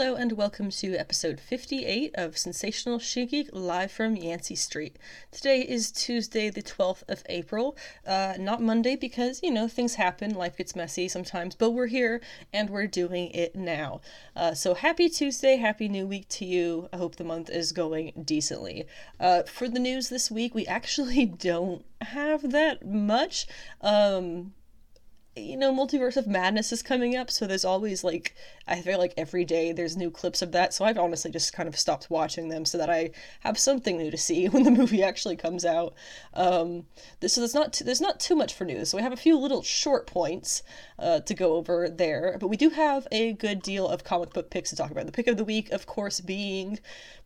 Hello and welcome to episode 58 of Sensational She Geek live from Yancey Street. Today is Tuesday, the 12th of April. Uh, not Monday because, you know, things happen, life gets messy sometimes, but we're here and we're doing it now. Uh, so happy Tuesday, happy new week to you. I hope the month is going decently. Uh, for the news this week, we actually don't have that much. Um, you know, Multiverse of Madness is coming up, so there's always like I feel like every day there's new clips of that. So I've honestly just kind of stopped watching them so that I have something new to see when the movie actually comes out. Um, this so there's not too, there's not too much for news. So we have a few little short points uh, to go over there, but we do have a good deal of comic book picks to talk about. The pick of the week, of course, being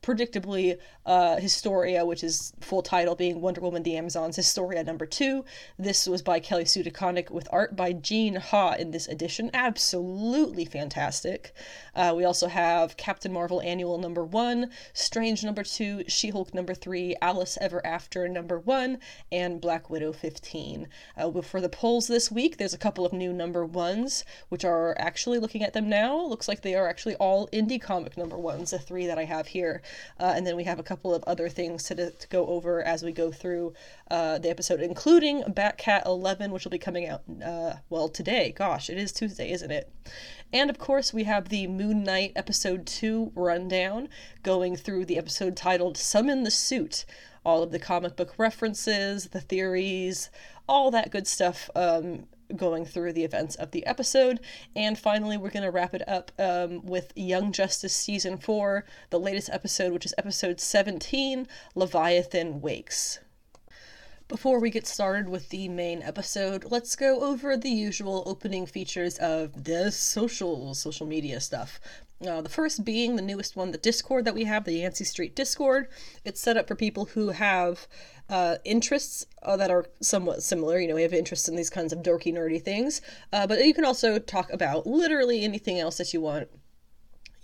predictably uh, Historia, which is full title being Wonder Woman: The Amazons Historia number two. This was by Kelly Sue DeConnick with art by Gene Ha in this edition. Absolutely fantastic. Uh, we also have Captain Marvel Annual number one, Strange number two, She Hulk number three, Alice Ever After number one, and Black Widow 15. Uh, for the polls this week, there's a couple of new number ones, which are actually looking at them now. Looks like they are actually all indie comic number ones, the three that I have here. Uh, and then we have a couple of other things to, to go over as we go through uh, the episode, including Batcat 11, which will be coming out, uh, well, today. Gosh, it is Tuesday, isn't it? And of course, we have the Moon Knight episode 2 rundown, going through the episode titled Summon the Suit. All of the comic book references, the theories, all that good stuff um, going through the events of the episode. And finally, we're going to wrap it up um, with Young Justice Season 4, the latest episode, which is episode 17 Leviathan Wakes. Before we get started with the main episode, let's go over the usual opening features of the social social media stuff. Uh, the first being the newest one, the Discord that we have, the Yancey Street Discord. It's set up for people who have uh, interests uh, that are somewhat similar. You know, we have interests in these kinds of dorky, nerdy things, uh, but you can also talk about literally anything else that you want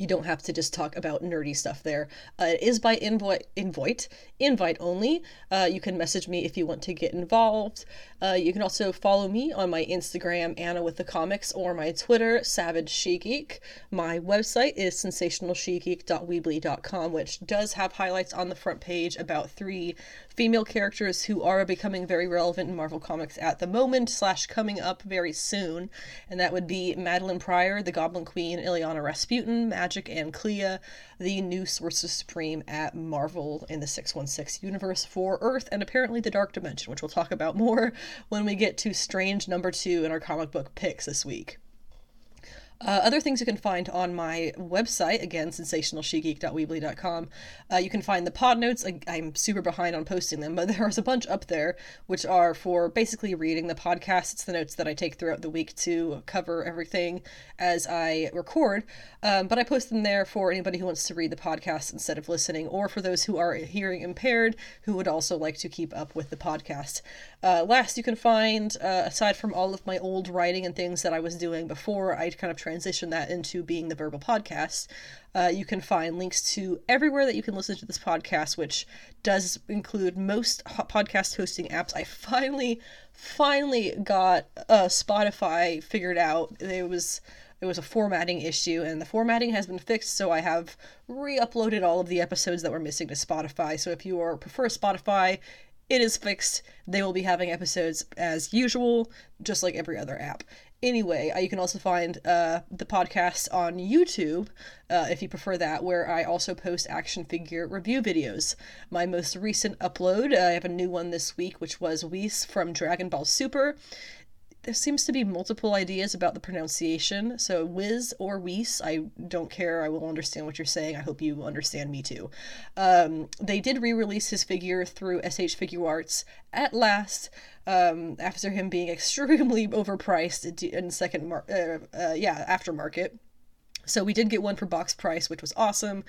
you don't have to just talk about nerdy stuff there. Uh, it is by invite, invite, invite only. Uh, you can message me if you want to get involved. Uh, you can also follow me on my Instagram, Anna with the Comics, or my Twitter, Savage She Geek. My website is sensationalshegeek.weebly.com, which does have highlights on the front page about three female characters who are becoming very relevant in Marvel Comics at the moment, slash coming up very soon. And that would be Madelyne Pryor, the Goblin Queen, Illyana Rasputin, Mad Magik and Clea, the new Sorceress Supreme at Marvel in the 616 universe for Earth and apparently the Dark Dimension, which we'll talk about more when we get to Strange number two in our comic book picks this week. Uh, other things you can find on my website, again, sensationalshegeek.weebly.com. Uh, you can find the pod notes. I, I'm super behind on posting them, but there's a bunch up there which are for basically reading the podcast. It's the notes that I take throughout the week to cover everything as I record. Um, but I post them there for anybody who wants to read the podcast instead of listening, or for those who are hearing impaired who would also like to keep up with the podcast. Uh, last, you can find, uh, aside from all of my old writing and things that I was doing before I kind of transitioned that into being the verbal podcast, uh, you can find links to everywhere that you can listen to this podcast, which does include most podcast hosting apps. I finally, finally got uh, Spotify figured out. It was it was a formatting issue and the formatting has been fixed so i have re-uploaded all of the episodes that were missing to spotify so if you are prefer spotify it is fixed. They will be having episodes as usual just like every other app. Anyway uh, you can also find uh, the podcast on youtube uh, if you prefer that where i also post action figure review videos. My most recent upload uh, i have a new one this week which was Whis from dragon ball super there seems to be multiple ideas about the pronunciation. So whiz or Weiss, I don't care. I will understand what you're saying. I hope you understand me too. Um, they did re-release his figure through SH Figuarts at last. Um, after him being extremely overpriced in second, mar- uh, uh, yeah, aftermarket. So we did get one for box price, which was awesome,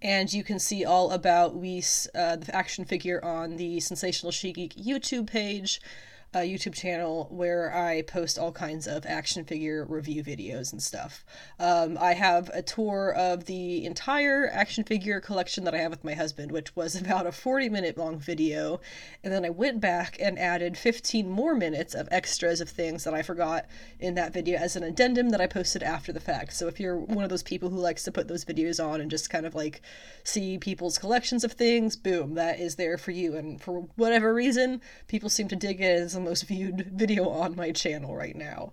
and you can see all about Weiss, uh, the action figure, on the Sensational She Geek YouTube page. Uh, YouTube channel where I post all kinds of action figure review videos and stuff. Um, I have a tour of the entire action figure collection that I have with my husband, which was about a 40 minute long video. And then I went back and added 15 more minutes of extras of things that I forgot in that video as an addendum that I posted after the fact. So if you're one of those people who likes to put those videos on and just kind of like see people's collections of things, boom, that is there for you. And for whatever reason, people seem to dig it as the most viewed video on my channel right now.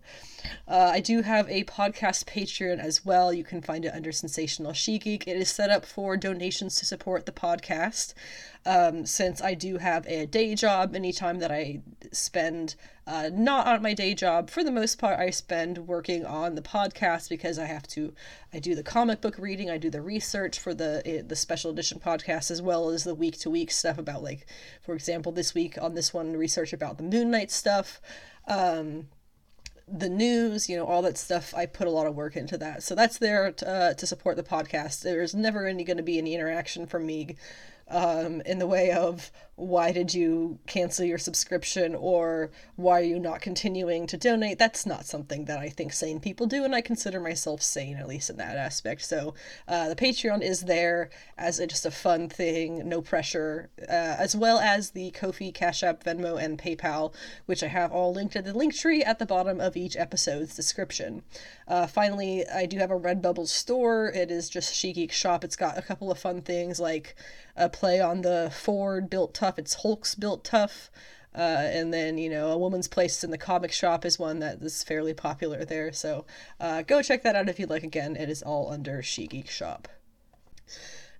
Uh, I do have a podcast Patreon as well. You can find it under Sensational She Geek. It is set up for donations to support the podcast. Um, since I do have a day job, Any time that I spend uh, not on my day job, for the most part, I spend working on the podcast because I have to. I do the comic book reading, I do the research for the eh, the special edition podcast, as well as the week to week stuff about like, for example, this week on this one, research about the Moon Knight stuff. Um, the news, you know, all that stuff. I put a lot of work into that. So that's there to, uh, to support the podcast. There's never any going to be any interaction from me um, in the way of why did you cancel your subscription or why are you not continuing to donate? That's not something that i think sane people do and i consider myself sane at least in that aspect. So uh, the patreon is there as a, just a fun thing no pressure uh, as well as the kofi cash app venmo and paypal which i have all linked in the link tree at the bottom of each episode's description. Uh, finally i do have a redbubble store. It is just she geek shop. It's got a couple of fun things like a play on the ford built tough. It's Hulk's built tough. Uh, and then, you know, A Woman's Place in the Comic Shop is one that is fairly popular there. So uh, go check that out if you'd like. Again, it is all under She Geek Shop.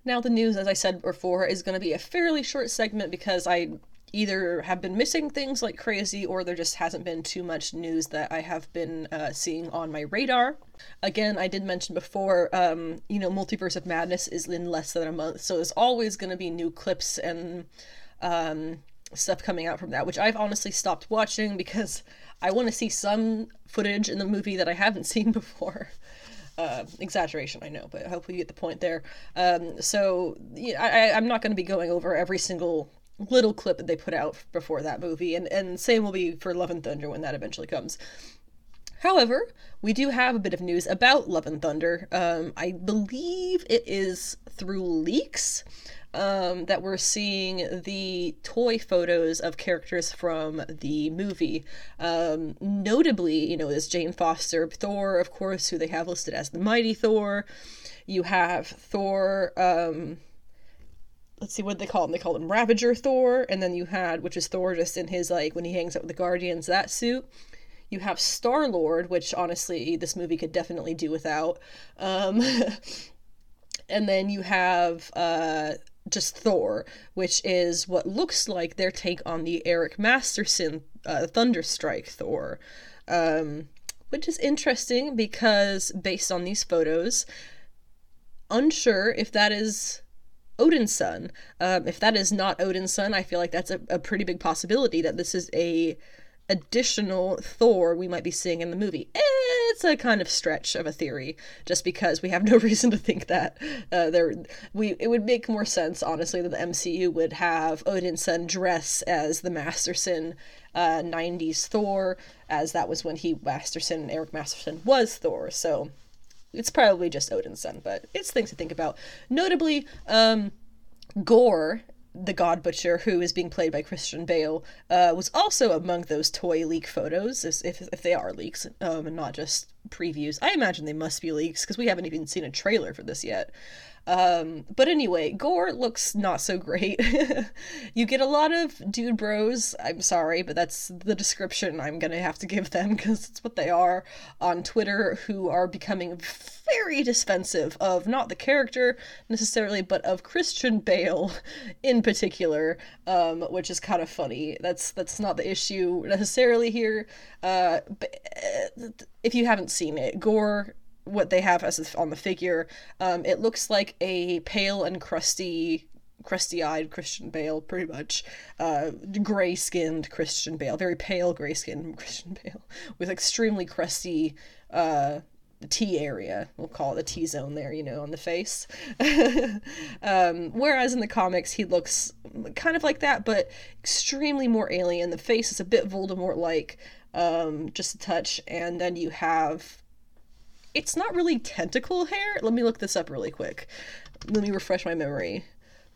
Now, the news, as I said before, is going to be a fairly short segment because I either have been missing things like crazy or there just hasn't been too much news that I have been uh, seeing on my radar. Again, I did mention before, um, you know, Multiverse of Madness is in less than a month, so there's always going to be new clips and um, stuff coming out from that, which I've honestly stopped watching because I want to see some footage in the movie that I haven't seen before. Uh, exaggeration, I know, but hopefully you get the point there. Um, so yeah, I, I'm not going to be going over every single little clip that they put out before that movie, and and same will be for Love and Thunder when that eventually comes. However, we do have a bit of news about Love and Thunder. Um, I believe it is through leaks um, that we're seeing the toy photos of characters from the movie. Um, notably, you know, is Jane Foster Thor, of course, who they have listed as the Mighty Thor. You have Thor. Um, let's see what they call him. They call him Ravager Thor, and then you had, which is Thor just in his like when he hangs out with the Guardians, that suit. You have Star Lord, which honestly this movie could definitely do without. Um, and then you have uh, just Thor, which is what looks like their take on the Eric Masterson uh, Thunderstrike Thor. Um, which is interesting because based on these photos, unsure if that is Odinson. Um, if that is not Odinson, I feel like that's a, a pretty big possibility that this is a additional Thor we might be seeing in the movie. It's a kind of stretch of a theory, just because we have no reason to think that uh, there. We it would make more sense, honestly, that the MCU would have Odinson dress as the Masterson uh, '90s Thor, as that was when he Masterson Eric Masterson was Thor. So it's probably just Odinson, but it's things to think about. Notably, um, Gorr the God Butcher, who is being played by Christian Bale, uh, was also among those toy leak photos, if, if they are leaks, um, and not just previews. I imagine they must be leaks because we haven't even seen a trailer for this yet. Um, but anyway, Gorr looks not so great. you get a lot of dude bros, I'm sorry, but that's the description I'm gonna have to give them because it's what they are on Twitter, who are becoming very defensive of not the character necessarily, but of Christian Bale in particular, um, which is kind of funny. That's that's not the issue necessarily here. Uh, but, uh, if you haven't seen it, Gorr what they have as on the figure. Um, it looks like a pale and crusty, crusty-eyed Christian Bale, pretty much. Uh, gray-skinned Christian Bale, very pale gray-skinned Christian Bale, with extremely crusty uh, T area. We'll call it the T zone there, you know, on the face. um, whereas in the comics, he looks kind of like that, but extremely more alien. The face is a bit Voldemort like, um, just a touch. And then you have. It's not really tentacle hair. Let me look this up really quick. Let me refresh my memory.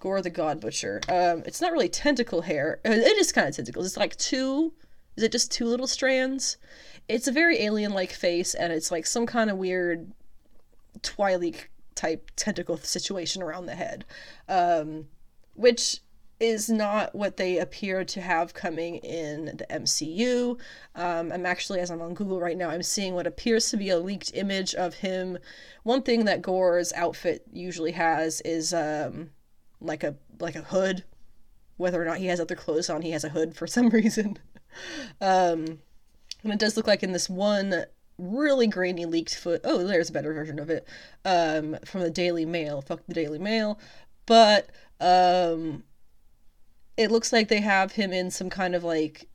Gorr the God Butcher. Um, it's not really tentacle hair. Uh, it is kind of tentacles. It's like two. Is it just two little strands? It's a very alien like face, and it's like some kind of weird Twilight type tentacle situation around the head. Um, which is not what they appear to have coming in the MCU. Um, I'm actually, as I'm on Google right now, I'm seeing what appears to be a leaked image of him. One thing that Gorr's outfit usually has is um, like a like a hood. Whether or not he has other clothes on, he has a hood for some reason. um, and it does look like in this one really grainy leaked foot. Oh, there's a better version of it um, from the Daily Mail. Fuck the Daily Mail. But um, it looks like they have him in some kind of like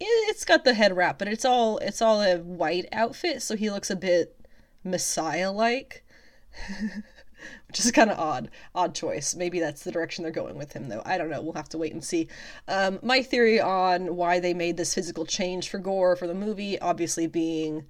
it's got the head wrap, but it's all it's all a white outfit, so he looks a bit messiah like. which is kind of odd. Odd choice. Maybe that's the direction they're going with him, though. I don't know. We'll have to wait and see. Um, my theory on why they made this physical change for Gorr for the movie, obviously being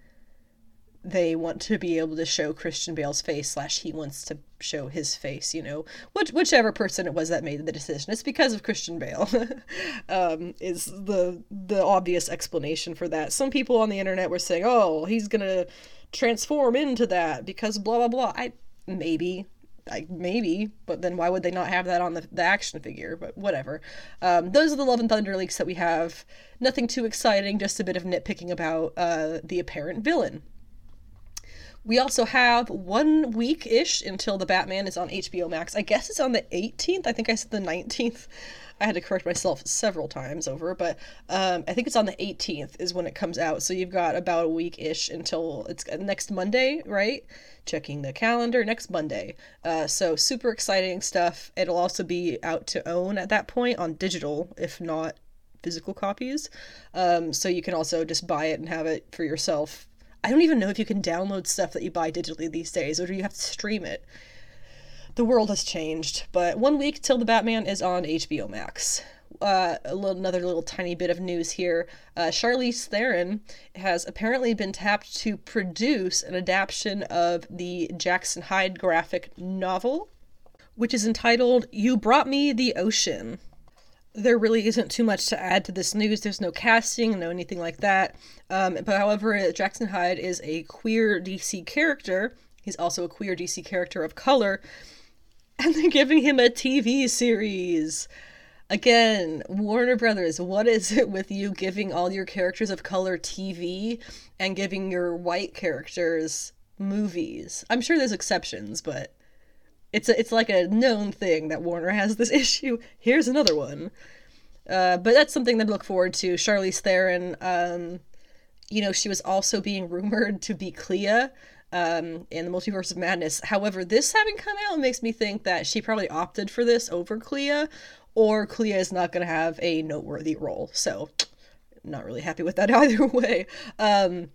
they want to be able to show Christian Bale's face slash he wants to show his face, you know, which whichever person it was that made the decision. It's because of Christian Bale, um, is the the obvious explanation for that. Some people on the internet were saying, "Oh, he's gonna transform into that because blah blah blah." I maybe like maybe but then why would they not have that on the, the action figure but whatever um, those are the love and thunder leaks that we have nothing too exciting just a bit of nitpicking about uh, the apparent villain we also have one week ish until the Batman is on HBO Max. I guess it's on the 18th. I think I said the 19th. I had to correct myself several times over, but um, I think it's on the 18th is when it comes out. So you've got about a week ish until it's next Monday, right? Checking the calendar next Monday. Uh, so super exciting stuff. It'll also be out to own at that point on digital, if not physical copies. Um, so you can also just buy it and have it for yourself. I don't even know if you can download stuff that you buy digitally these days, or do you have to stream it? the world has changed. But one week till the Batman is on HBO Max. Uh, a little, another little tiny bit of news here. Uh, Charlize Theron has apparently been tapped to produce an adaptation of the Jackson Hyde graphic novel, which is entitled You Brought Me the Ocean. There really isn't too much to add to this news. There's no casting, no anything like that. Um, but however, Jackson Hyde is a queer DC character. He's also a queer DC character of color and they're giving him a TV series. Again, Warner Brothers, what is it with you giving all your characters of color TV and giving your white characters movies? I'm sure there's exceptions, but it's a, it's like a known thing that Warner has this issue. Here's another one. Uh, but that's something to look forward to. Charlize Theron, um, you know, she was also being rumored to be Clea um, in the Multiverse of Madness. However, this having come out makes me think that she probably opted for this over Clea, or Clea is not going to have a noteworthy role. So, not really happy with that either way. Um,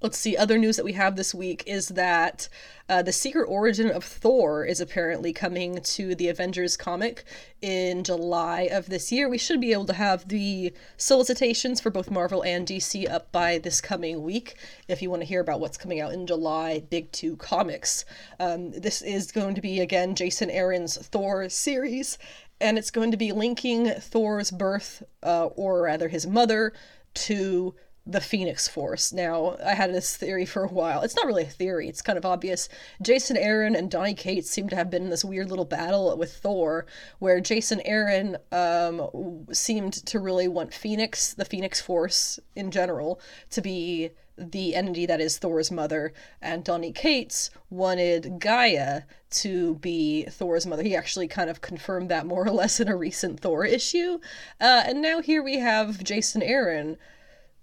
let's see, other news that we have this week is that uh, the secret origin of Thor is apparently coming to the Avengers comic in July of this year. We should be able to have the solicitations for both Marvel and DC up by this coming week if you want to hear about what's coming out in July, Big Two Comics. Um, this is going to be, again, Jason Aaron's Thor series, and it's going to be linking Thor's birth, uh, or rather his mother, to the Phoenix Force. Now, I had this theory for a while. It's not really a theory, it's kind of obvious. Jason Aaron and Donny Cates seem to have been in this weird little battle with Thor, where Jason Aaron um, seemed to really want Phoenix, the Phoenix Force in general, to be the entity that is Thor's mother, and Donny Cates wanted Gaia to be Thor's mother. He actually kind of confirmed that more or less in a recent Thor issue. Uh, and now here we have Jason Aaron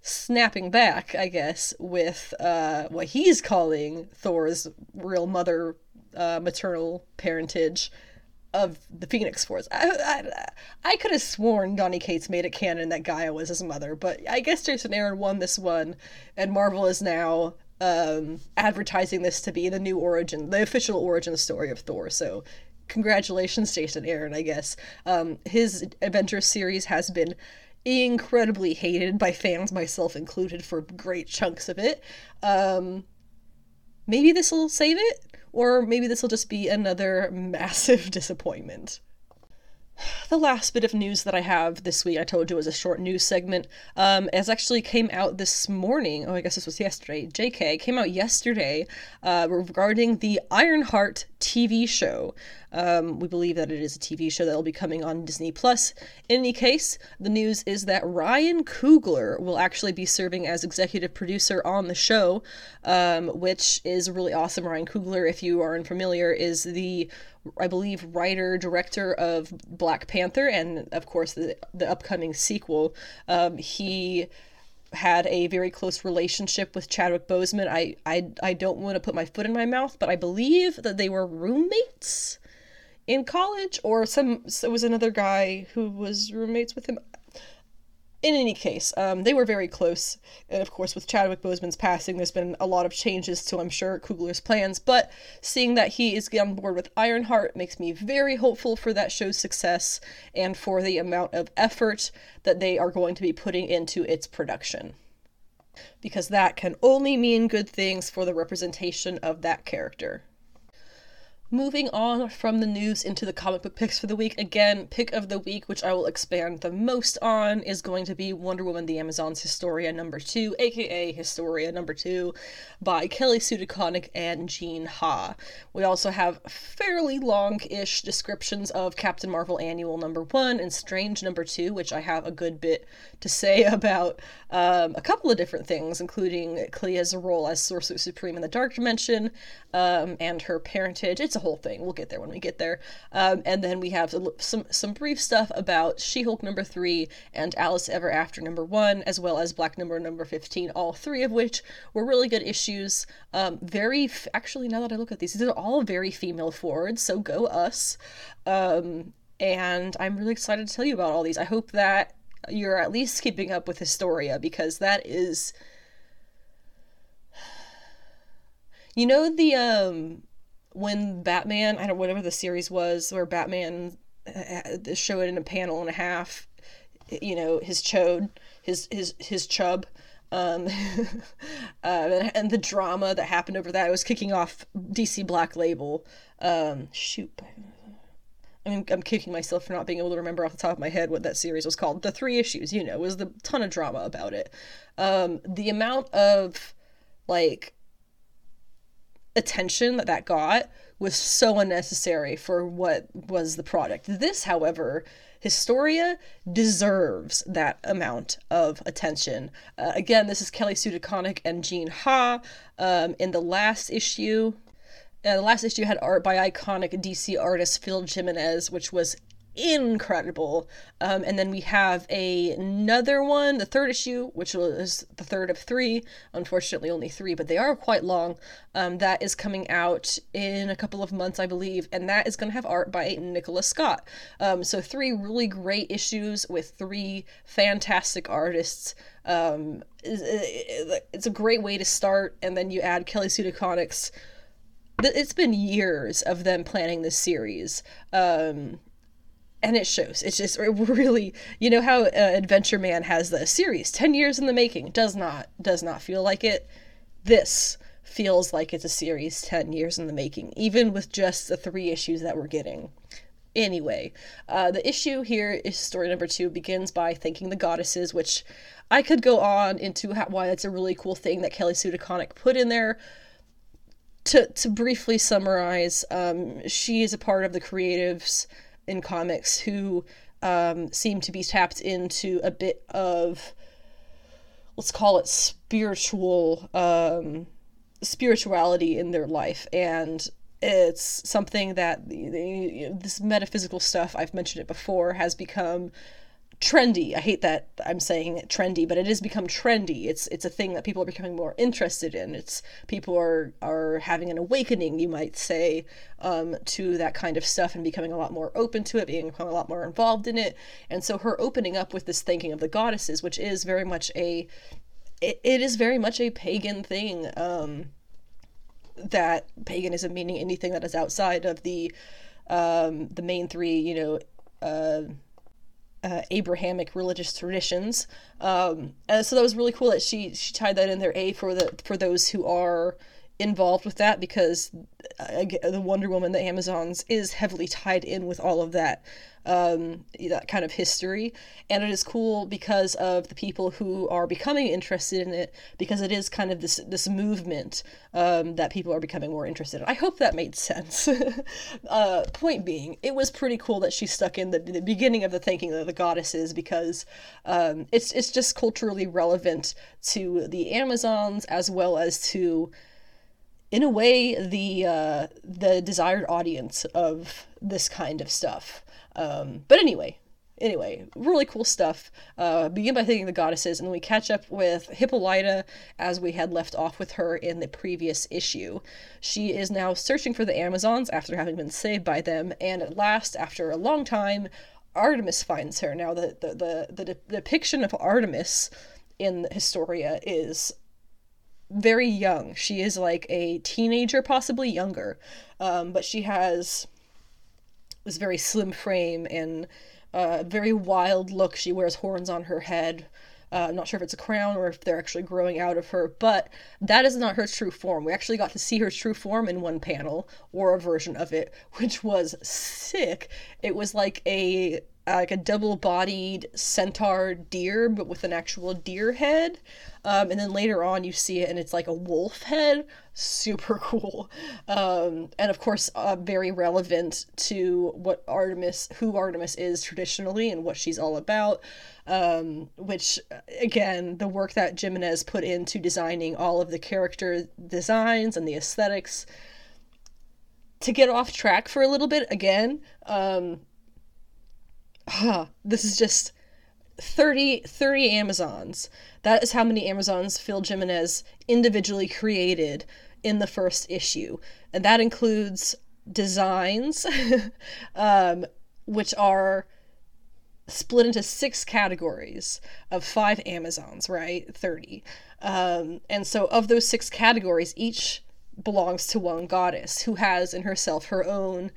snapping back, I guess, with uh, what he's calling Thor's real mother uh, maternal parentage of the Phoenix Force. I, I, I could have sworn Donny Cates made it canon that Gaia was his mother, but I guess Jason Aaron won this one, and Marvel is now um, advertising this to be the new origin, the official origin story of Thor. So, congratulations, Jason Aaron, I guess. Um, his Avengers series has been incredibly hated by fans, myself included, for great chunks of it. Um, maybe this will save it, or maybe this will just be another massive disappointment. The last bit of news that I have this week, I told you was a short news segment, um, as actually came out this morning. Oh, I guess this was yesterday. JK came out yesterday uh, regarding the Ironheart TV show. Um, we believe that it is a TV show that will be coming on Disney Plus. In any case, the news is that Ryan Coogler will actually be serving as executive producer on the show, um, which is really awesome. Ryan Coogler, if you are unfamiliar, is the I believe writer director of Black Panther and of course the the upcoming sequel. Um, he had a very close relationship with Chadwick Boseman. I I I don't want to put my foot in my mouth, but I believe that they were roommates in college or some so it was another guy who was roommates with him in any case, um, they were very close. And of course, with Chadwick Boseman's passing, there's been a lot of changes to, I'm sure, Coogler's plans. But seeing that he is on board with Ironheart makes me very hopeful for that show's success and for the amount of effort that they are going to be putting into its production. Because that can only mean good things for the representation of that character. Moving on from the news into the comic book picks for the week. Again, pick of the week, which I will expand the most on, is going to be Wonder Woman the Amazons Historia number two, aka Historia number two, by Kelly Sue DeConnick and Gene Ha. We also have fairly long ish descriptions of Captain Marvel Annual number one and Strange number two, which I have a good bit to say about um, a couple of different things, including Clea's role as Sorcerer Supreme in the Dark Dimension um, and her parentage. It's a whole thing. We'll get there when we get there. Um, and then we have some some brief stuff about She-Hulk number three and Alice Ever After number one, as well as Black number number fifteen. All three of which were really good issues. Um, very f- actually, now that I look at these, these are all very female forward. So go us. Um, and I'm really excited to tell you about all these. I hope that you're at least keeping up with Historia because that is you know the um when Batman, I don't whatever the series was, where Batman uh, showed in a panel and a half, you know, his chode, his his his chub, um, uh, and, and, the drama that happened over that. Was kicking off DC Black Label. Um, shoot. I mean, I'm kicking myself for not being able to remember off the top of my head what that series was called. The three issues, you know, was the ton of drama about it. Um, the amount of like attention that that got was so unnecessary for what was the product. This, however, Historia deserves that amount of attention. Uh, again, this is Kelly Sue DeConnick and Gene Ha. Um, in the last issue, uh, the last issue had art by iconic DC artist Phil Jimenez, which was incredible. Um, and then we have a, another one, the third issue, which is the third of three. Unfortunately, only three, but they are quite long. Um, that is coming out in a couple of months, I believe, and that is going to have art by Nicola Scott. Um, so three really great issues with three fantastic artists. Um, it's a great way to start, and then you add Kelly Sue DeConnick's it's been years of them planning this series. Um, and it shows. It's just really, you know how uh, Adventure Man has the series 10 years in the making. Does not does not feel like it. This feels like it's a series 10 years in the making, even with just the three issues that we're getting. Anyway, uh, the issue here Historia number two begins by thanking the goddesses, which I could go on into how, why it's a really cool thing that Kelly Sue DeConnick put in there. To, to briefly summarize, um, she is a part of the creatives in comics who um, seem to be tapped into a bit of let's call it spiritual um, spirituality in their life. And it's something that this metaphysical stuff i've mentioned it before has become trendy. I hate that I'm saying trendy, but it has become trendy. It's it's a thing that people are becoming more interested in. It's people are are having an awakening, you might say, um, to that kind of stuff and becoming a lot more open to it, being a lot more involved in it. And so her opening up with this thinking of the goddesses, which is very much a it, it is very much a pagan thing. Um, that paganism meaning anything that is outside of the um, the main three, you know, uh, uh, Abrahamic religious traditions. Um, and so that was really cool that she she tied that in there. A for the for those who are involved with that because uh, the Wonder Woman, the Amazons, is heavily tied in with all of that um, that kind of history, and it is cool because of the people who are becoming interested in it because it is kind of this this movement um, that people are becoming more interested in. I hope that made sense. uh, point being, it was pretty cool that she stuck in the, the beginning of the thinking of the goddesses because um, it's it's just culturally relevant to the Amazons as well as to in a way the uh, the desired audience of this kind of stuff. Um, but anyway, anyway, really cool stuff. Uh, begin by thanking the goddesses, and then we catch up with Hippolyta as we had left off with her in the previous issue. She is now searching for the Amazons after having been saved by them, and at last, after a long time, Artemis finds her. Now, the the the, the, the depiction of Artemis in Historia is very young. She is like a teenager, possibly younger, um, but she has this very slim frame and a uh, very wild look. She wears horns on her head. Uh, I'm not sure if it's a crown or if they're actually growing out of her, but that is not her true form. We actually got to see her true form in one panel or a version of it, which was sick. It was like a like a double-bodied centaur deer, but with an actual deer head. Um, and then later on, you see it, and it's like a wolf head. Super cool, um, and of course, uh, very relevant to what Artemis, who Artemis is traditionally, and what she's all about. Um, which, again, the work that Jimenez put into designing all of the character designs and the aesthetics. To get off track for a little bit, again, um, huh, this is just 30, 30 Amazons. That is how many Amazons Phil Jimenez individually created in the first issue. And that includes designs, um, which are split into six categories of five Amazons, right? 30. Um, and so, of those six categories, each belongs to one goddess who has in herself her own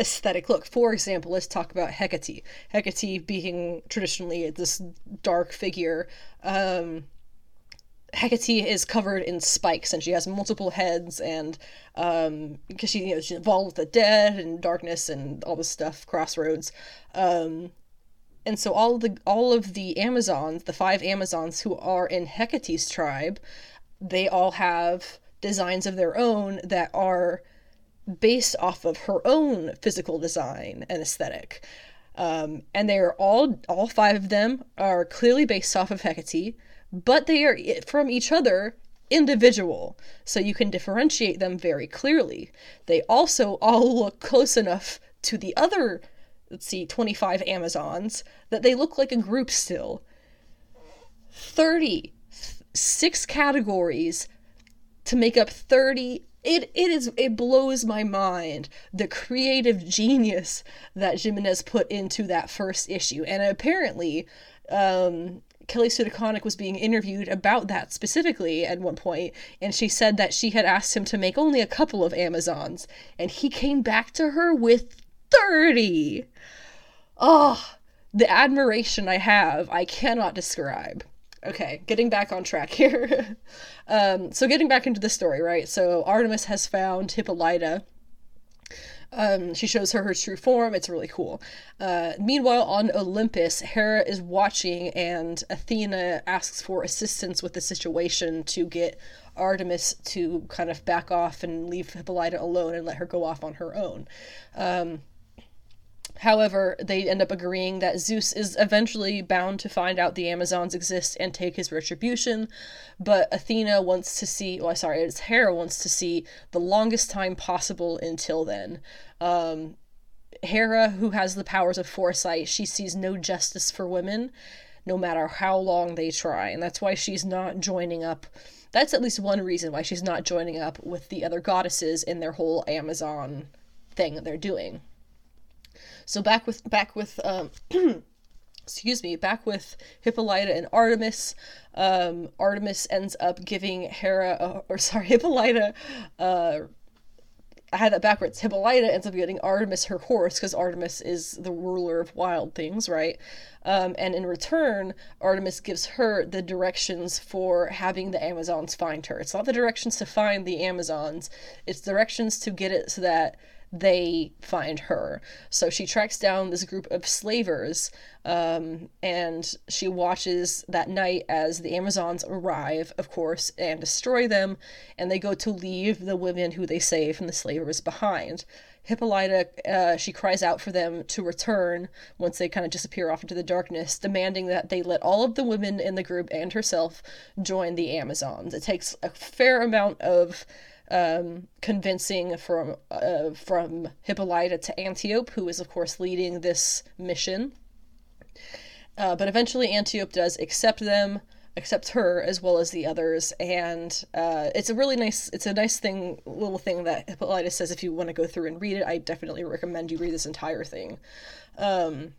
aesthetic look. For example, let's talk about Hecate. Hecate being traditionally this dark figure. Um, Hecate is covered in spikes and she has multiple heads and um because she you know she's involved with the dead and darkness and all this stuff crossroads um and so all of the all of the amazons the five amazons who are in Hecate's tribe they all have designs of their own that are based off of her own physical design and aesthetic. Um, and they are all, all five of them are clearly based off of Hecate, but they are from each other individual, so you can differentiate them very clearly. They also all look close enough to the other, let's see, 25 Amazons that they look like a group still. 30, six categories to make up 30 it it is it blows my mind the creative genius that Jimenez put into that first issue. And apparently, um, Kelly Sue DeConnick was being interviewed about that specifically at one point, and she said that she had asked him to make only a couple of Amazons, and he came back to her with 30. Oh, the admiration I have, I cannot describe okay, getting back on track here. um, so getting back into the story, right? So Artemis has found Hippolyta. Um, she shows her her true form. It's really cool. Uh, meanwhile, on Olympus, Hera is watching, and Athena asks for assistance with the situation to get Artemis to kind of back off and leave Hippolyta alone and let her go off on her own. Um, However, they end up agreeing that Zeus is eventually bound to find out the Amazons exist and take his retribution, but Athena wants to see, well, sorry, it's Hera wants to see the longest time possible until then. Um, Hera, who has the powers of foresight, she sees no justice for women, no matter how long they try, and that's why she's not joining up. That's at least one reason why she's not joining up with the other goddesses in their whole Amazon thing they're doing. So back with back with um, excuse me, back with Hippolyta and Artemis. Um, Artemis ends up giving Hera, or sorry, Hippolyta, uh, I had that backwards. Hippolyta ends up getting Artemis her horse because Artemis is the ruler of wild things, right? Um, and in return, Artemis gives her the directions for having the Amazons find her. It's not the directions to find the Amazons, it's directions to get it so that they find her. So she tracks down this group of slavers um, and she watches that night as the Amazons arrive, of course, and destroy them. And they go to leave the women who they save from the slavers behind. Hippolyta, uh, she cries out for them to return once they kind of disappear off into the darkness, demanding that they let all of the women in the group and herself join the Amazons. It takes a fair amount of um, convincing from uh, from Hippolyta to Antiope, who is of course leading this mission. Uh, but eventually, Antiope does accept them, accept her as well as the others, and uh, it's a really nice, it's a nice thing, little thing that Hippolyta says. If you want to go through and read it, I definitely recommend you read this entire thing. Um,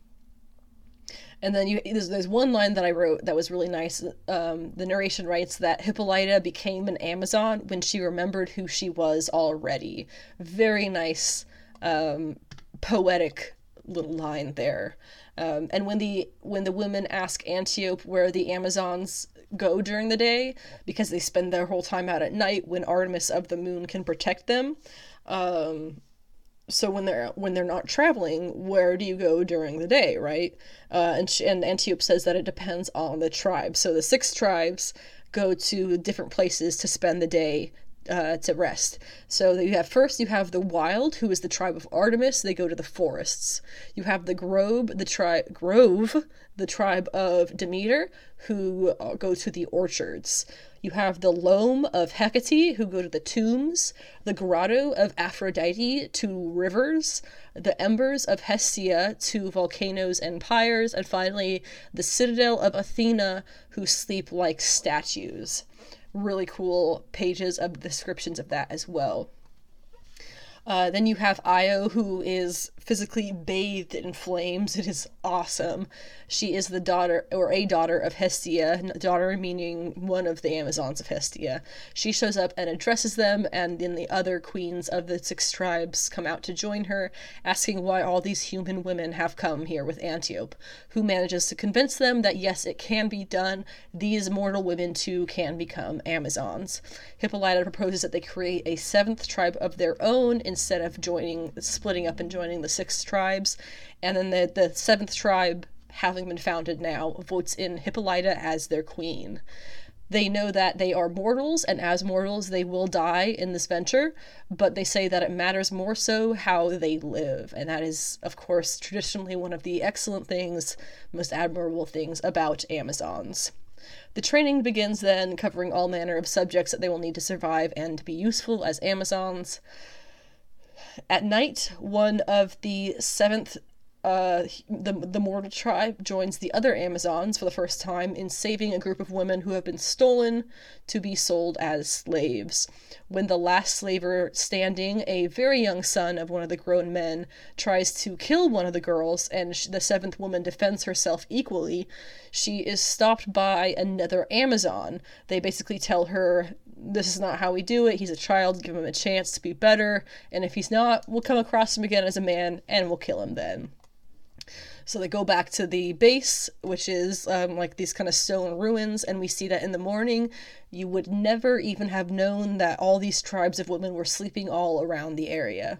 and then you there's, there's one line that I wrote that was really nice. Um, the narration writes that Hippolyta became an Amazon when she remembered who she was already. Very nice, um, poetic little line there. Um, and when the when the women ask Antiope where the Amazons go during the day because they spend their whole time out at night when Artemis of the Moon can protect them. Um, so when they're when they're not traveling, where do you go during the day, right? Uh, and she, and Antiope says that it depends on the tribe. So the six tribes go to different places to spend the day uh, to rest. So you have first you have the wild, who is the tribe of Artemis. They go to the forests. You have the grove, the tribe grove, the tribe of Demeter, who uh, go to the orchards. You have the loam of Hecate, who go to the tombs, the grotto of Aphrodite to rivers, the embers of Hestia to volcanoes and pyres, and finally the citadel of Athena, who sleep like statues. Really cool pages of descriptions of that as well. Uh, then you have Io, who is physically bathed in flames. It is awesome. She is the daughter, or a daughter of Hestia, daughter meaning one of the Amazons of Hestia. She shows up and addresses them, and then the other queens of the six tribes come out to join her, asking why all these human women have come here with Antiope, who manages to convince them that yes, it can be done. These mortal women too can become Amazons. Hippolyta proposes that they create a seventh tribe of their own instead of joining, splitting up and joining the six tribes, and then the, the seventh tribe, having been founded now, votes in Hippolyta as their queen. They know that they are mortals, and as mortals, they will die in this venture, but they say that it matters more so how they live. And that is, of course, traditionally one of the excellent things, most admirable things about Amazons. The training begins then, covering all manner of subjects that they will need to survive and to be useful as Amazons. At night, one of the seventh uh, the the mortal tribe joins the other Amazons for the first time in saving a group of women who have been stolen to be sold as slaves. When the last slaver standing, a very young son of one of the grown men, tries to kill one of the girls, and the seventh woman defends herself equally, she is stopped by another Amazon. They basically tell her this is not how we do it. He's a child. Give him a chance to be better. And if he's not, we'll come across him again as a man and we'll kill him then. So they go back to the base, which is um, like these kind of stone ruins, and we see that in the morning. You would never even have known that all these tribes of women were sleeping all around the area.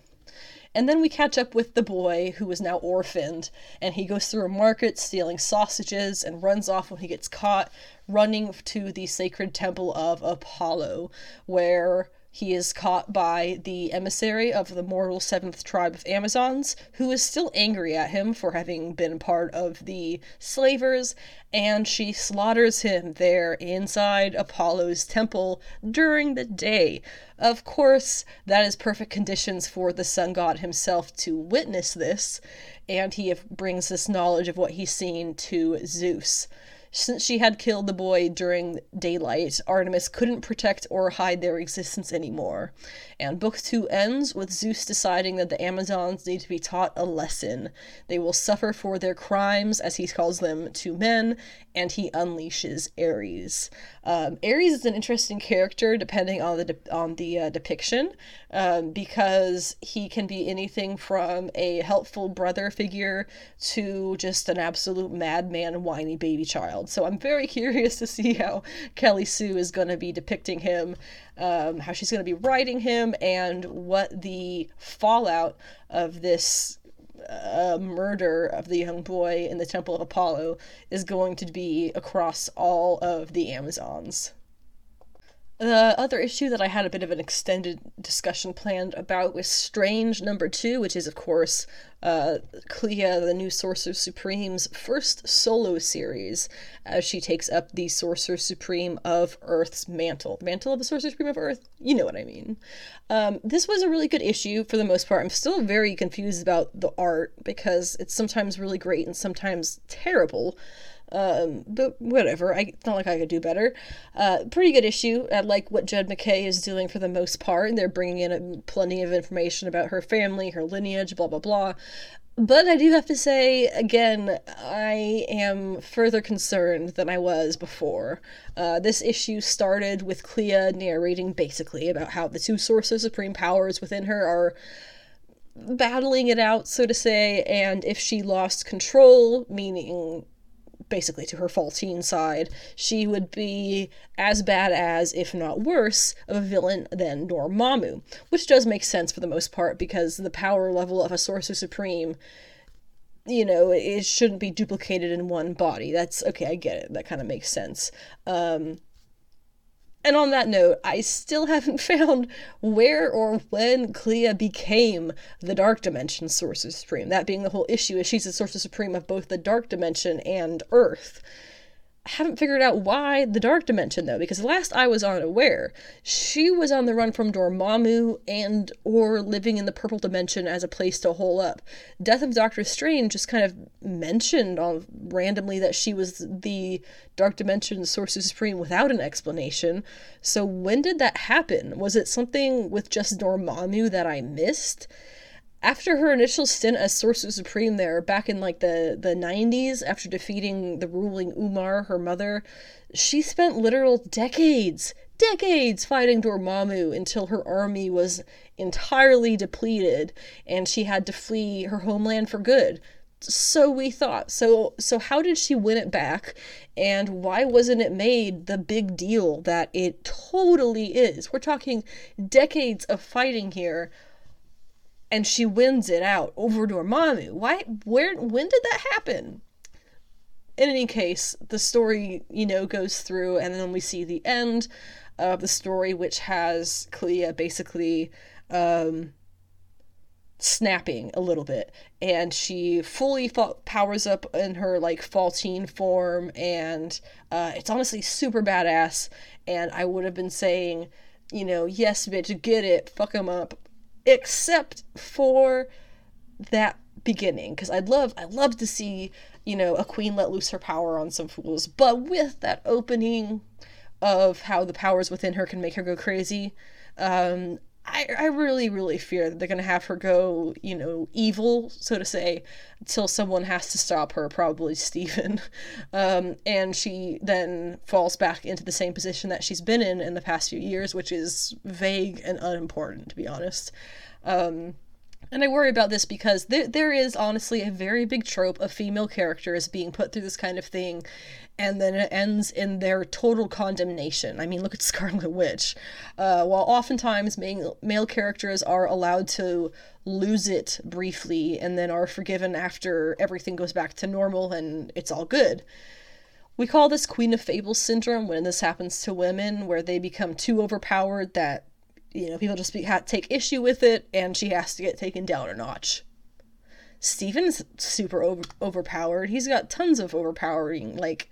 And then we catch up with the boy who is now orphaned, and he goes through a market stealing sausages and runs off when he gets caught, running to the sacred temple of Apollo, where he is caught by the emissary of the mortal seventh tribe of Amazons, who is still angry at him for having been part of the slavers, and she slaughters him there inside Apollo's temple during the day. Of course, that is perfect conditions for the sun god himself to witness this, and he brings this knowledge of what he's seen to Zeus. Since she had killed the boy during daylight, Artemis couldn't protect or hide their existence anymore. And book two ends with Zeus deciding that the Amazons need to be taught a lesson. They will suffer for their crimes, as he calls them, to men, and he unleashes Ares. Um, Ares is an interesting character depending on the de- on the uh, depiction, um, because he can be anything from a helpful brother figure to just an absolute madman, whiny baby child. So I'm very curious to see how Kelly Sue is going to be depicting him, um, how she's going to be writing him, and what the fallout of this uh, murder of the young boy in the Temple of Apollo is going to be across all of the Amazons. The other issue that I had a bit of an extended discussion planned about was Strange number two, which is, of course, uh, Clea, the new Sorcerer Supreme's first solo series, as she takes up the Sorcerer Supreme of Earth's mantle. Mantle of the Sorcerer Supreme of Earth? You know what I mean. Um, this was a really good issue for the most part. I'm still very confused about the art because it's sometimes really great and sometimes terrible. Um, but whatever. I not like I could do better. Uh, pretty good issue. I like what Jed MacKay is doing for the most part. And They're bringing in plenty of information about her family, her lineage, blah blah blah. But I do have to say, again, I am further concerned than I was before. Uh, this issue started with Clea narrating basically about how the two sources of supreme powers within her are battling it out, so to say, and if she lost control, meaning basically to her Faltine side, she would be as bad as, if not worse, of a villain than Dormammu, which does make sense for the most part because the power level of a Sorcerer Supreme, you know, it shouldn't be duplicated in one body. That's okay, I get it. That kind of makes sense. Um, and on that note, I still haven't found where or when Clea became the Dark Dimension Sorcerer Supreme. That being the whole issue is she's the Sorcerer Supreme of both the Dark Dimension and Earth haven't figured out why the dark dimension though because last i was unaware she was on the run from dormammu and or living in the purple dimension as a place to hole up. Death of doctor strange just kind of mentioned on randomly that she was the dark dimension sorcerer supreme without an explanation. So when did that happen? Was it something with just dormammu that i missed after her initial stint as Sorcerer Supreme there back in like the the 90s after defeating the ruling Umar her mother she spent literal decades decades fighting Dormammu until her army was entirely depleted and she had to flee her homeland for good. So we thought. So so how did she win it back? And why wasn't it made the big deal that it totally is? We're talking decades of fighting here and she wins it out over Dormammu. Why? Where? When did that happen? In any case, the story you know goes through, and then we see the end of the story, which has Clea basically um, snapping a little bit, and she fully powers up in her like Faltine form, and uh, it's honestly super badass. And I would have been saying, you know, yes, bitch, get it, fuck him up, except for that beginning because I'd love I'd love to see you know a queen let loose her power on some fools. But with that opening of how the powers within her can make her go crazy um I, I really really fear that they're gonna have her go you know evil so to say until someone has to stop her probably Stephen um, and she then falls back into the same position that she's been in in the past few years which is vague and unimportant to be honest. Um, and I worry about this because there, there is honestly a very big trope of female characters being put through this kind of thing, and then it ends in their total condemnation. I mean, look at Scarlet Witch. Uh, while oftentimes male, male characters are allowed to lose it briefly and then are forgiven after everything goes back to normal and it's all good. We call this Queen of Fables syndrome when this happens to women, where they become too overpowered that you know, people just be, ha- take issue with it, and she has to get taken down a notch. Stephen's super over- overpowered. He's got tons of overpowering. Like,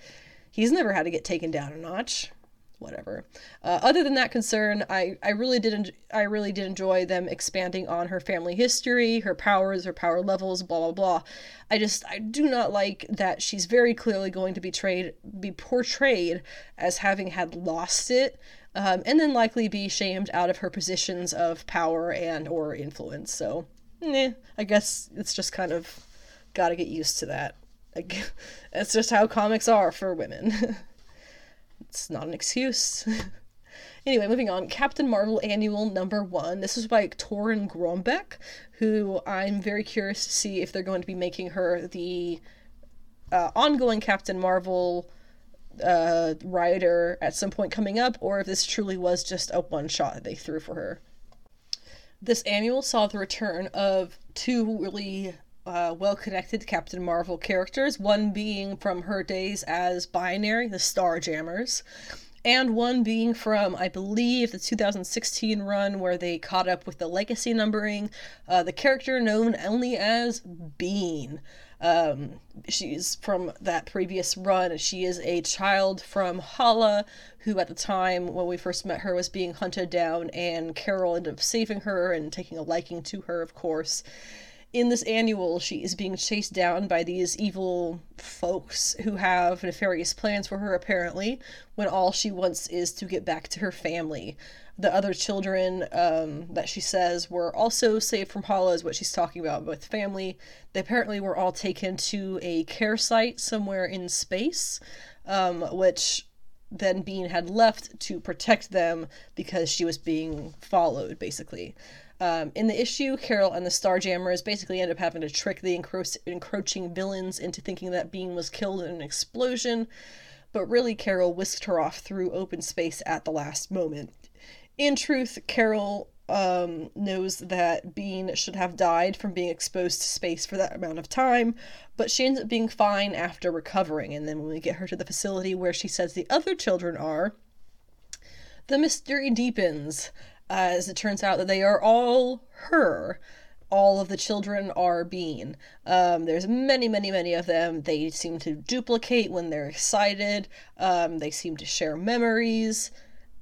he's never had to get taken down a notch. whatever. Uh, other than that concern, I, I really did en- I really did enjoy them expanding on her family history, her powers, her power levels, blah blah blah. I just I do not like that she's very clearly going to be trade be portrayed as having had lost it, um, and then likely be shamed out of her positions of power and or influence. So, eh, I guess it's just kind of got to get used to that. Like, that's just how comics are for women. it's not an excuse. anyway, moving on. Captain Marvel Annual number one. This is by Torunn Grønbekk, who I'm very curious to see if they're going to be making her the uh, ongoing Captain Marvel uh, writer at some point coming up, or if this truly was just a one shot they threw for her. This annual saw the return of two really uh, well connected Captain Marvel characters, one being from her days as Binary, the Starjammers, and one being from, I believe, the 2016 run where they caught up with the legacy numbering, uh, the character known only as Bean. Um, she's from that previous run. She is a child from Hala, who at the time when we first met her was being hunted down, and Carol ended up saving her and taking a liking to her, of course in this annual, she is being chased down by these evil folks who have nefarious plans for her, apparently, when all she wants is to get back to her family. The other children um, that she says were also saved from Hala, is what she's talking about with family. They apparently were all taken to a care site somewhere in space, um, which then Bean had left to protect them because she was being followed, basically. Um, in the issue, Carol and the Starjammers basically end up having to trick the encro- encroaching villains into thinking that Bean was killed in an explosion, but really, Carol whisked her off through open space at the last moment. In truth, Carol um, knows that Bean should have died from being exposed to space for that amount of time, but she ends up being fine after recovering. And then when we get her to the facility where she says the other children are, the mystery deepens as it turns out that they are all her all of the children are Bean. Um, there's many, many, many of them. They seem to duplicate when they're excited. Um, they seem to share memories.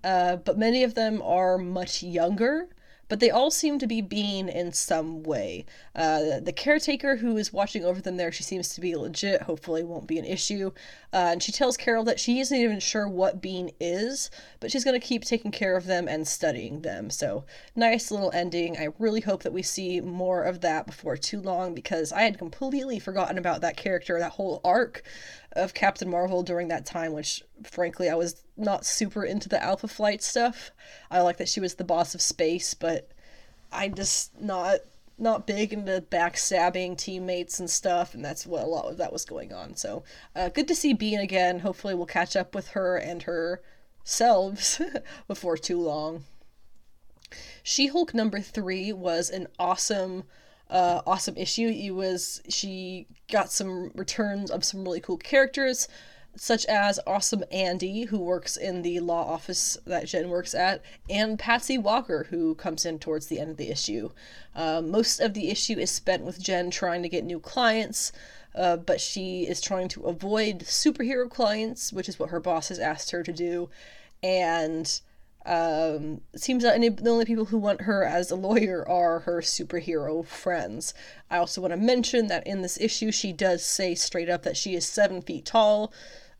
Uh, but many of them are much younger but they all seem to be Bean in some way. Uh, the caretaker who is watching over them there, she seems to be legit, hopefully won't be an issue. Uh, and she tells Carol that she isn't even sure what Bean is, but she's going to keep taking care of them and studying them. So, nice little ending. I really hope that we see more of that before too long because I had completely forgotten about that character, that whole arc of Captain Marvel during that time, which frankly I was not super into the Alpha Flight stuff. I like that she was the boss of space, but I'm just not not big into backstabbing teammates and stuff, and that's what a lot of that was going on. So, uh, good to see Bean again. Hopefully, we'll catch up with her and her selves before too long. She Hulk number three was an awesome uh, awesome issue. It was she got some returns of some really cool characters, such as Awesome Andy, who works in the law office that Jen works at, and Patsy Walker, who comes in towards the end of the issue. Uh, most of the issue is spent with Jen trying to get new clients. Uh, but she is trying to avoid superhero clients, which is what her boss has asked her to do. And um, seems that any, the only people who want her as a lawyer are her superhero friends. I also want to mention that in this issue, she does say straight up that she is seven feet tall.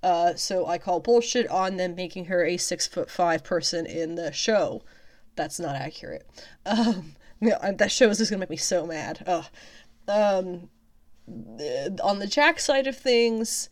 Uh, so I call bullshit on them making her a six foot five person in the show. That's not accurate. Um, you know, that show is just gonna make me so mad. Um, on the Jack side of things,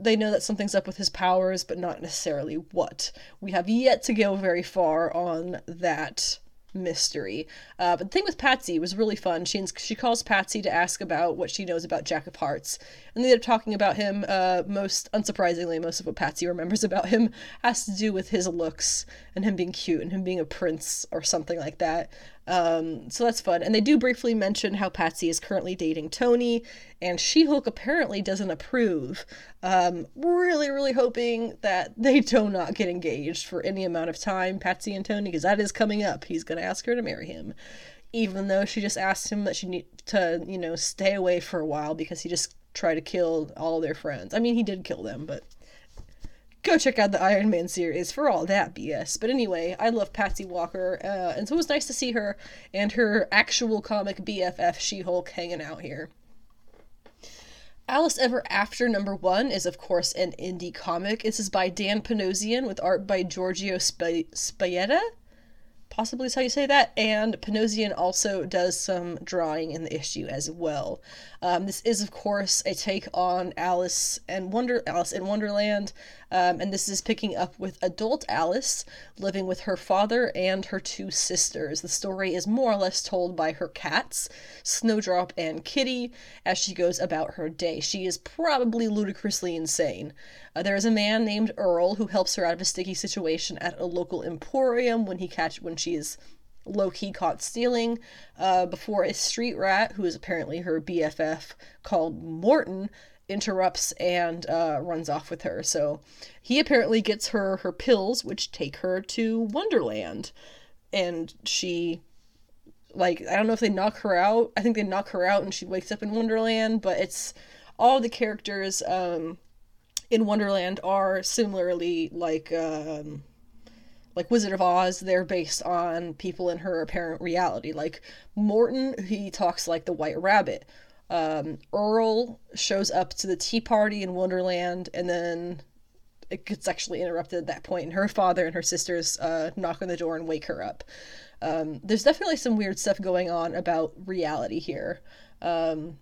they know that something's up with his powers, but not necessarily what. We have yet to go very far on that mystery. Uh, but the thing with Patsy was really fun. She she calls Patsy to ask about what she knows about Jack of Hearts, and they end up talking about him. Uh, most unsurprisingly, most of what Patsy remembers about him has to do with his looks and him being cute and him being a prince or something like that. Um, so that's fun. And they do briefly mention how Patsy is currently dating Tony, and She Hulk apparently doesn't approve. Um, really, really hoping that they do not get engaged for any amount of time, Patsy and Tony, because that is coming up. He's going to ask her to marry him. Even though she just asked him that she need to, you know, stay away for a while because he just tried to kill all their friends. I mean, he did kill them, but go check out the Iron Man series for all that BS. But anyway, I love Patsy Walker, uh, and so it was nice to see her and her actual comic BFF She Hulk hanging out here. Alice Ever After number one is, of course, an indie comic. This is by Dan Panosian with art by Giorgio Sp- Spalletta possibly is how you say that. And Panosian also does some drawing in the issue as well. Um, this is, of course, a take on Alice and Wonder Alice in Wonderland, um, and this is picking up with adult Alice living with her father and her two sisters. The story is more or less told by her cats, Snowdrop and Kitty, as she goes about her day. She is probably ludicrously insane. Uh, there is a man named Earl who helps her out of a sticky situation at a local emporium when he catch when she is low key caught stealing uh, before a street rat, who is apparently her BFF called Morton, interrupts and uh, runs off with her. So he apparently gets her her pills, which take her to Wonderland, and she. Like, I don't know if they knock her out. I think they knock her out and she wakes up in Wonderland, but it's all the characters um, in Wonderland are similarly like um, like Wizard of Oz. They're based on people in her apparent reality. Like Morton, he talks like the White Rabbit. Um, Earl shows up to the tea party in Wonderland, and then it gets actually interrupted at that point, and her father and her sisters uh, knock on the door and wake her up. Um, there's definitely some weird stuff going on about reality here. Um,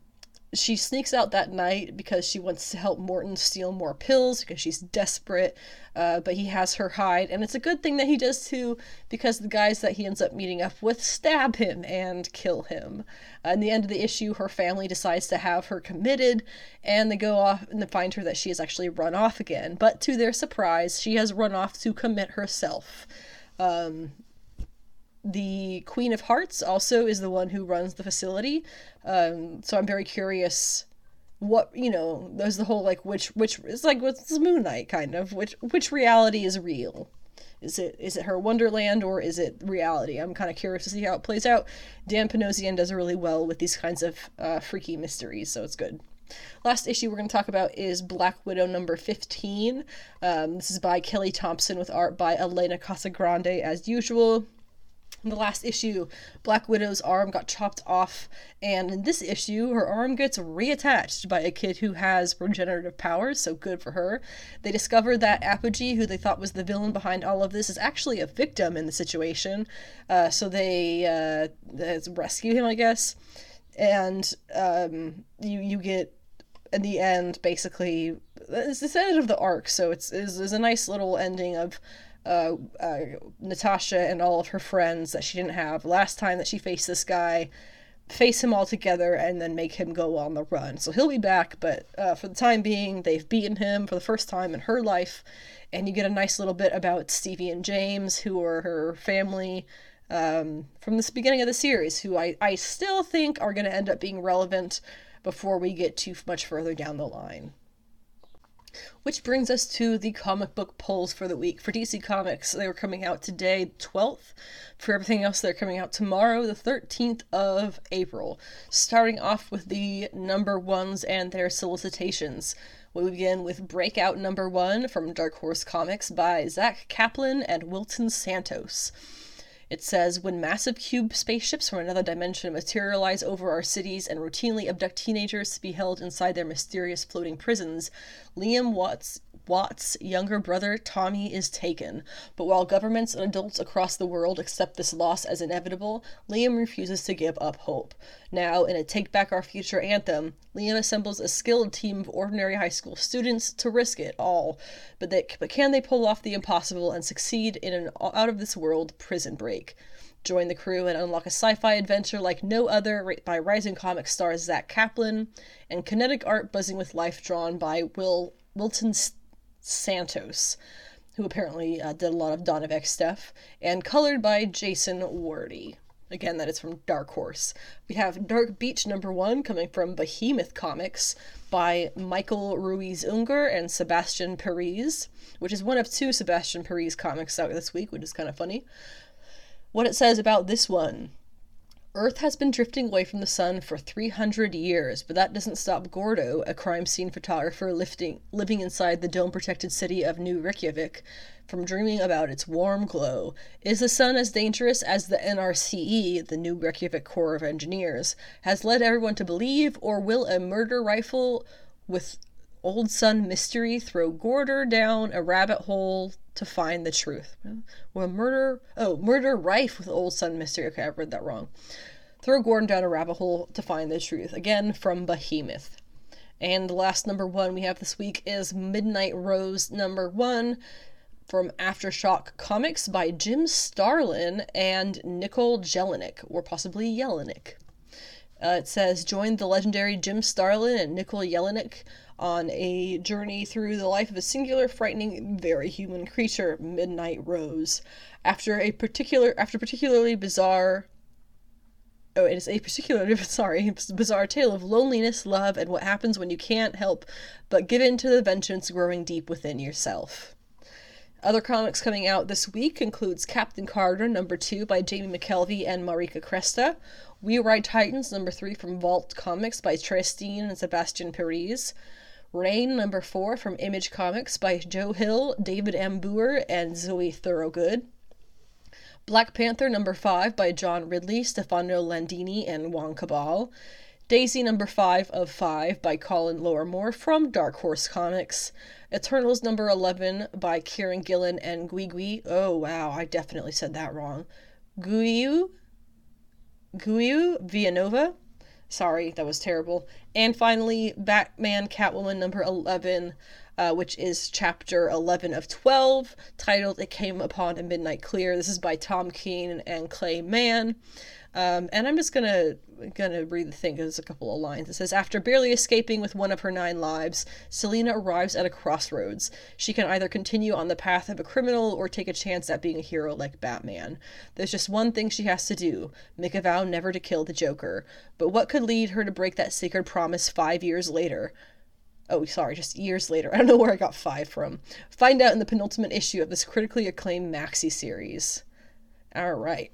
she sneaks out that night because she wants to help Morton steal more pills because she's desperate. Uh, but he has her hide, and it's a good thing that he does too because the guys that he ends up meeting up with stab him and kill him. Uh, in the end of the issue, her family decides to have her committed, and they go off and they find her that she has actually run off again. But to their surprise, she has run off to commit herself. Um, the Queen of Hearts also is the one who runs the facility. Um, so I'm very curious what you know there's the whole like which which it's like what's moon knight kind of which which reality is real is it is it her wonderland or is it reality i'm kind of curious to see how it plays out dan panosian does really well with these kinds of uh, freaky mysteries so it's good Last issue we're going to talk about is Black Widow number 15. Um, this is by Kelly Thompson with art by Elena Casagrande as usual. In the last issue, Black Widow's arm got chopped off, and in this issue, her arm gets reattached by a kid who has regenerative powers, so good for her. They discover that Apogee, who they thought was the villain behind all of this, is actually a victim in the situation, uh, so they uh, rescue him, I guess. And um, you you get in the end basically it's the end of the arc, so it's, it's, it's a nice little ending of uh, uh, Natasha and all of her friends that she didn't have last time that she faced this guy, face him all together, and then make him go on the run. So he'll be back, but uh, for the time being, they've beaten him for the first time in her life, and you get a nice little bit about Stevie and James, who are her family. Um, from this beginning of the series, who I, I still think are going to end up being relevant before we get too much further down the line. Which brings us to the comic book polls for the week. For DC Comics, they were coming out today, 12th. For everything else, they're coming out tomorrow, the 13th of April. Starting off with the number ones and their solicitations. We begin with Breakout number one from Dark Horse Comics by Zack Kaplan and Wilton Santos. It says When massive cube spaceships from another dimension materialize over our cities and routinely abduct teenagers to be held inside their mysterious floating prisons, Liam Watts Watt's younger brother, Tommy, is taken. But while governments and adults across the world accept this loss as inevitable, Liam refuses to give up hope. Now, in a Take Back Our Future anthem, Liam assembles a skilled team of ordinary high school students to risk it all. But, they, but can they pull off the impossible and succeed in an out of this world prison break? Join the crew and unlock a sci fi adventure like no other by rising comic stars Zack Kaplan and kinetic art buzzing with life drawn by Will Wilton Santos, who apparently uh, did a lot of Dawn of X stuff, and colored by Jason Wordie. Again, that is from Dark Horse. We have Dark Beach number one coming from Behemoth Comics by Michael Ruiz Unger and Sebastian Perez, which is one of two Sebastian Perez comics out this week, which is kind of funny. What it says about this one Earth has been drifting away from the sun for 300 years, but that doesn't stop Gordo, a crime scene photographer lifting, living inside the dome protected city of New Reykjavik, from dreaming about its warm glow. Is the sun as dangerous as the NRCE, the New Reykjavik Corps of Engineers, has led everyone to believe, or will a murder rifle with old sun mystery throw Gordo down a rabbit hole to find the truth. Well, murder, oh, murder rife with old sun mystery. Okay, I read that wrong. Throw Gordon down a rabbit hole to find the truth. Again, from Behemoth. And the last number one we have this week is Midnight Rose number one from Aftershock Comics by Jim Starlin and Nicole Jelinek, or possibly Jelinek. Uh, it says, join the legendary Jim Starlin and Nicole Jelinek on a journey through the life of a singular, frightening, very human creature, Midnight Rose. After a particular, after particularly bizarre oh, it is a particularly sorry bizarre tale of loneliness, love, and what happens when you can't help but give in to the vengeance growing deep within yourself. Other comics coming out this week includes Captain Carter number two by Jamie McKelvie and Marika Cresta, We Ride Titans number three from Vault Comics by Tres Dean and Sebastian Perez, Rain number four from Image Comics by Joe Hill, David M. Booher, and Zoe Thorogood. Black Panther number five by John Ridley, Stefano Landini, and Juann Cabal. Daisy number five of five by Colin Lorimer from Dark Horse Comics. Eternals number 11 by Kieran Gillen and Guigui. Oh wow, I definitely said that wrong. Guiu? Guiu Vilanova? Sorry, that was terrible. And finally, Batman Catwoman number 11, uh, which is chapter 11 of 12, titled It Came Upon a Midnight Clear. This is by Tom King and Clay Mann. Um, and I'm just gonna gonna read the thing it's a couple of lines. It says, after barely escaping with one of her nine lives, Selina arrives at a crossroads. She can either continue on the path of a criminal or take a chance at being a hero like Batman. There's just one thing she has to do: make a vow never to kill the Joker. But what could lead her to break that sacred promise five years later? Oh, sorry, just years later. I don't know where I got five from. Find out in the penultimate issue of this critically acclaimed maxi series. All right.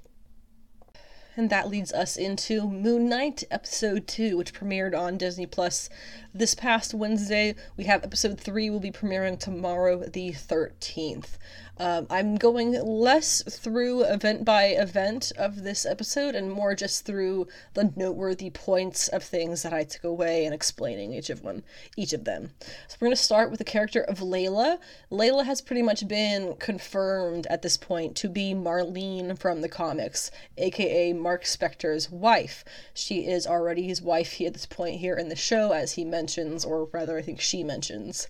And that leads us into Moon Knight episode 2, which premiered on Disney Plus this past Wednesday. We have episode 3 will be premiering tomorrow, the 13th. Um, I'm going less through event by event of this episode and more just through the noteworthy points of things that I took away and explaining each of one, each of them. So we're going to start with the character of Layla. Layla has pretty much been confirmed at this point to be Marlene from the comics, aka Mark Spector's wife. She is already his wife at this point here in the show, as he mentions, or rather, I think she mentions.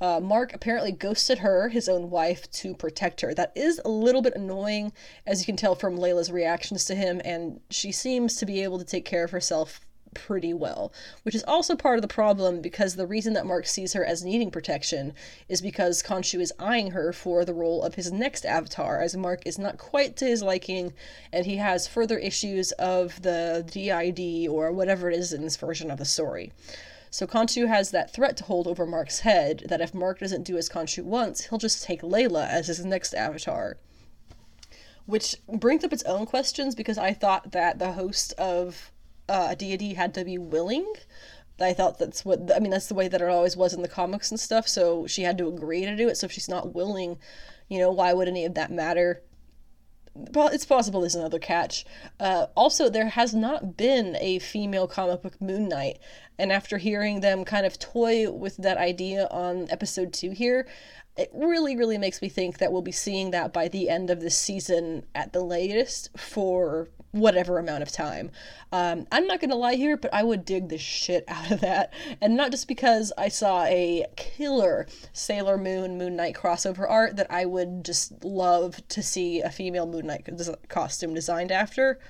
Uh, Mark apparently ghosted her, his own wife, to protect her. That is a little bit annoying, as you can tell from Layla's reactions to him, and she seems to be able to take care of herself pretty well, which is also part of the problem because the reason that Mark sees her as needing protection is because Khonshu is eyeing her for the role of his next avatar, as Mark is not quite to his liking and he has further issues of the DID or whatever it is in this version of the story. So Khonshu has that threat to hold over Mark's head that if Mark doesn't do as Khonshu wants, he'll just take Layla as his next avatar. Which brings up its own questions because I thought that the host of uh, a deity had to be willing. I thought that's what I mean. That's the way that it always was in the comics and stuff. So she had to agree to do it. So if she's not willing, you know, why would any of that matter? it's possible there's another catch. Uh, also, there has not been a female comic book Moon Knight, and after hearing them kind of toy with that idea on episode two here, it really, really makes me think that we'll be seeing that by the end of this season at the latest for whatever amount of time. Um, I'm not gonna lie here, but I would dig the shit out of that. And not just because I saw a killer Sailor Moon Moon Knight crossover art that I would just love to see a female Moon Knight costume designed after.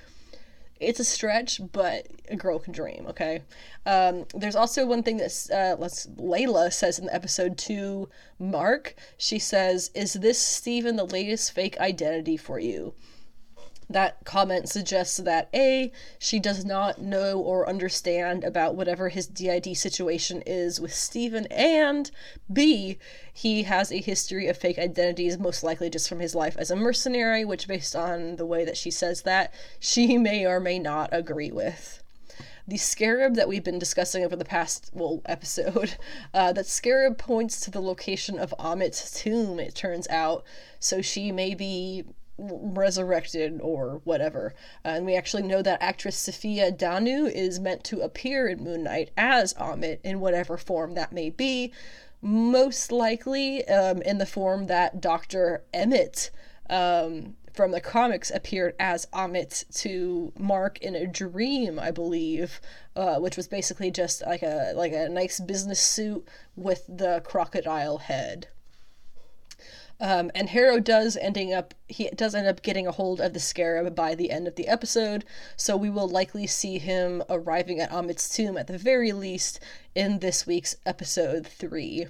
It's a stretch, but a girl can dream, okay? Um, there's also one thing that uh, let's, Layla says in episode two, Mark. She says, Is this Steven the latest fake identity for you? That comment suggests that A, she does not know or understand about whatever his DID situation is with Steven, and B, he has a history of fake identities, most likely just from his life as a mercenary, which, based on the way that she says that, she may or may not agree with. The scarab that we've been discussing over the past well episode uh, that scarab points to the location of ammit's tomb it turns out. So she may be resurrected or whatever. Uh, and we actually know that actress Safiya Danu is meant to appear in Moon Knight as Ammit in whatever form that may be, most likely um, in the form that Dr. Emmett um, from the comics appeared as Ammit to Mark in a dream, I believe, uh, which was basically just like a like a nice business suit with the crocodile head. Um, and Harrow does ending up he does end up getting a hold of the scarab by the end of the episode, so we will likely see him arriving at Ammit's tomb at the very least in this week's episode three.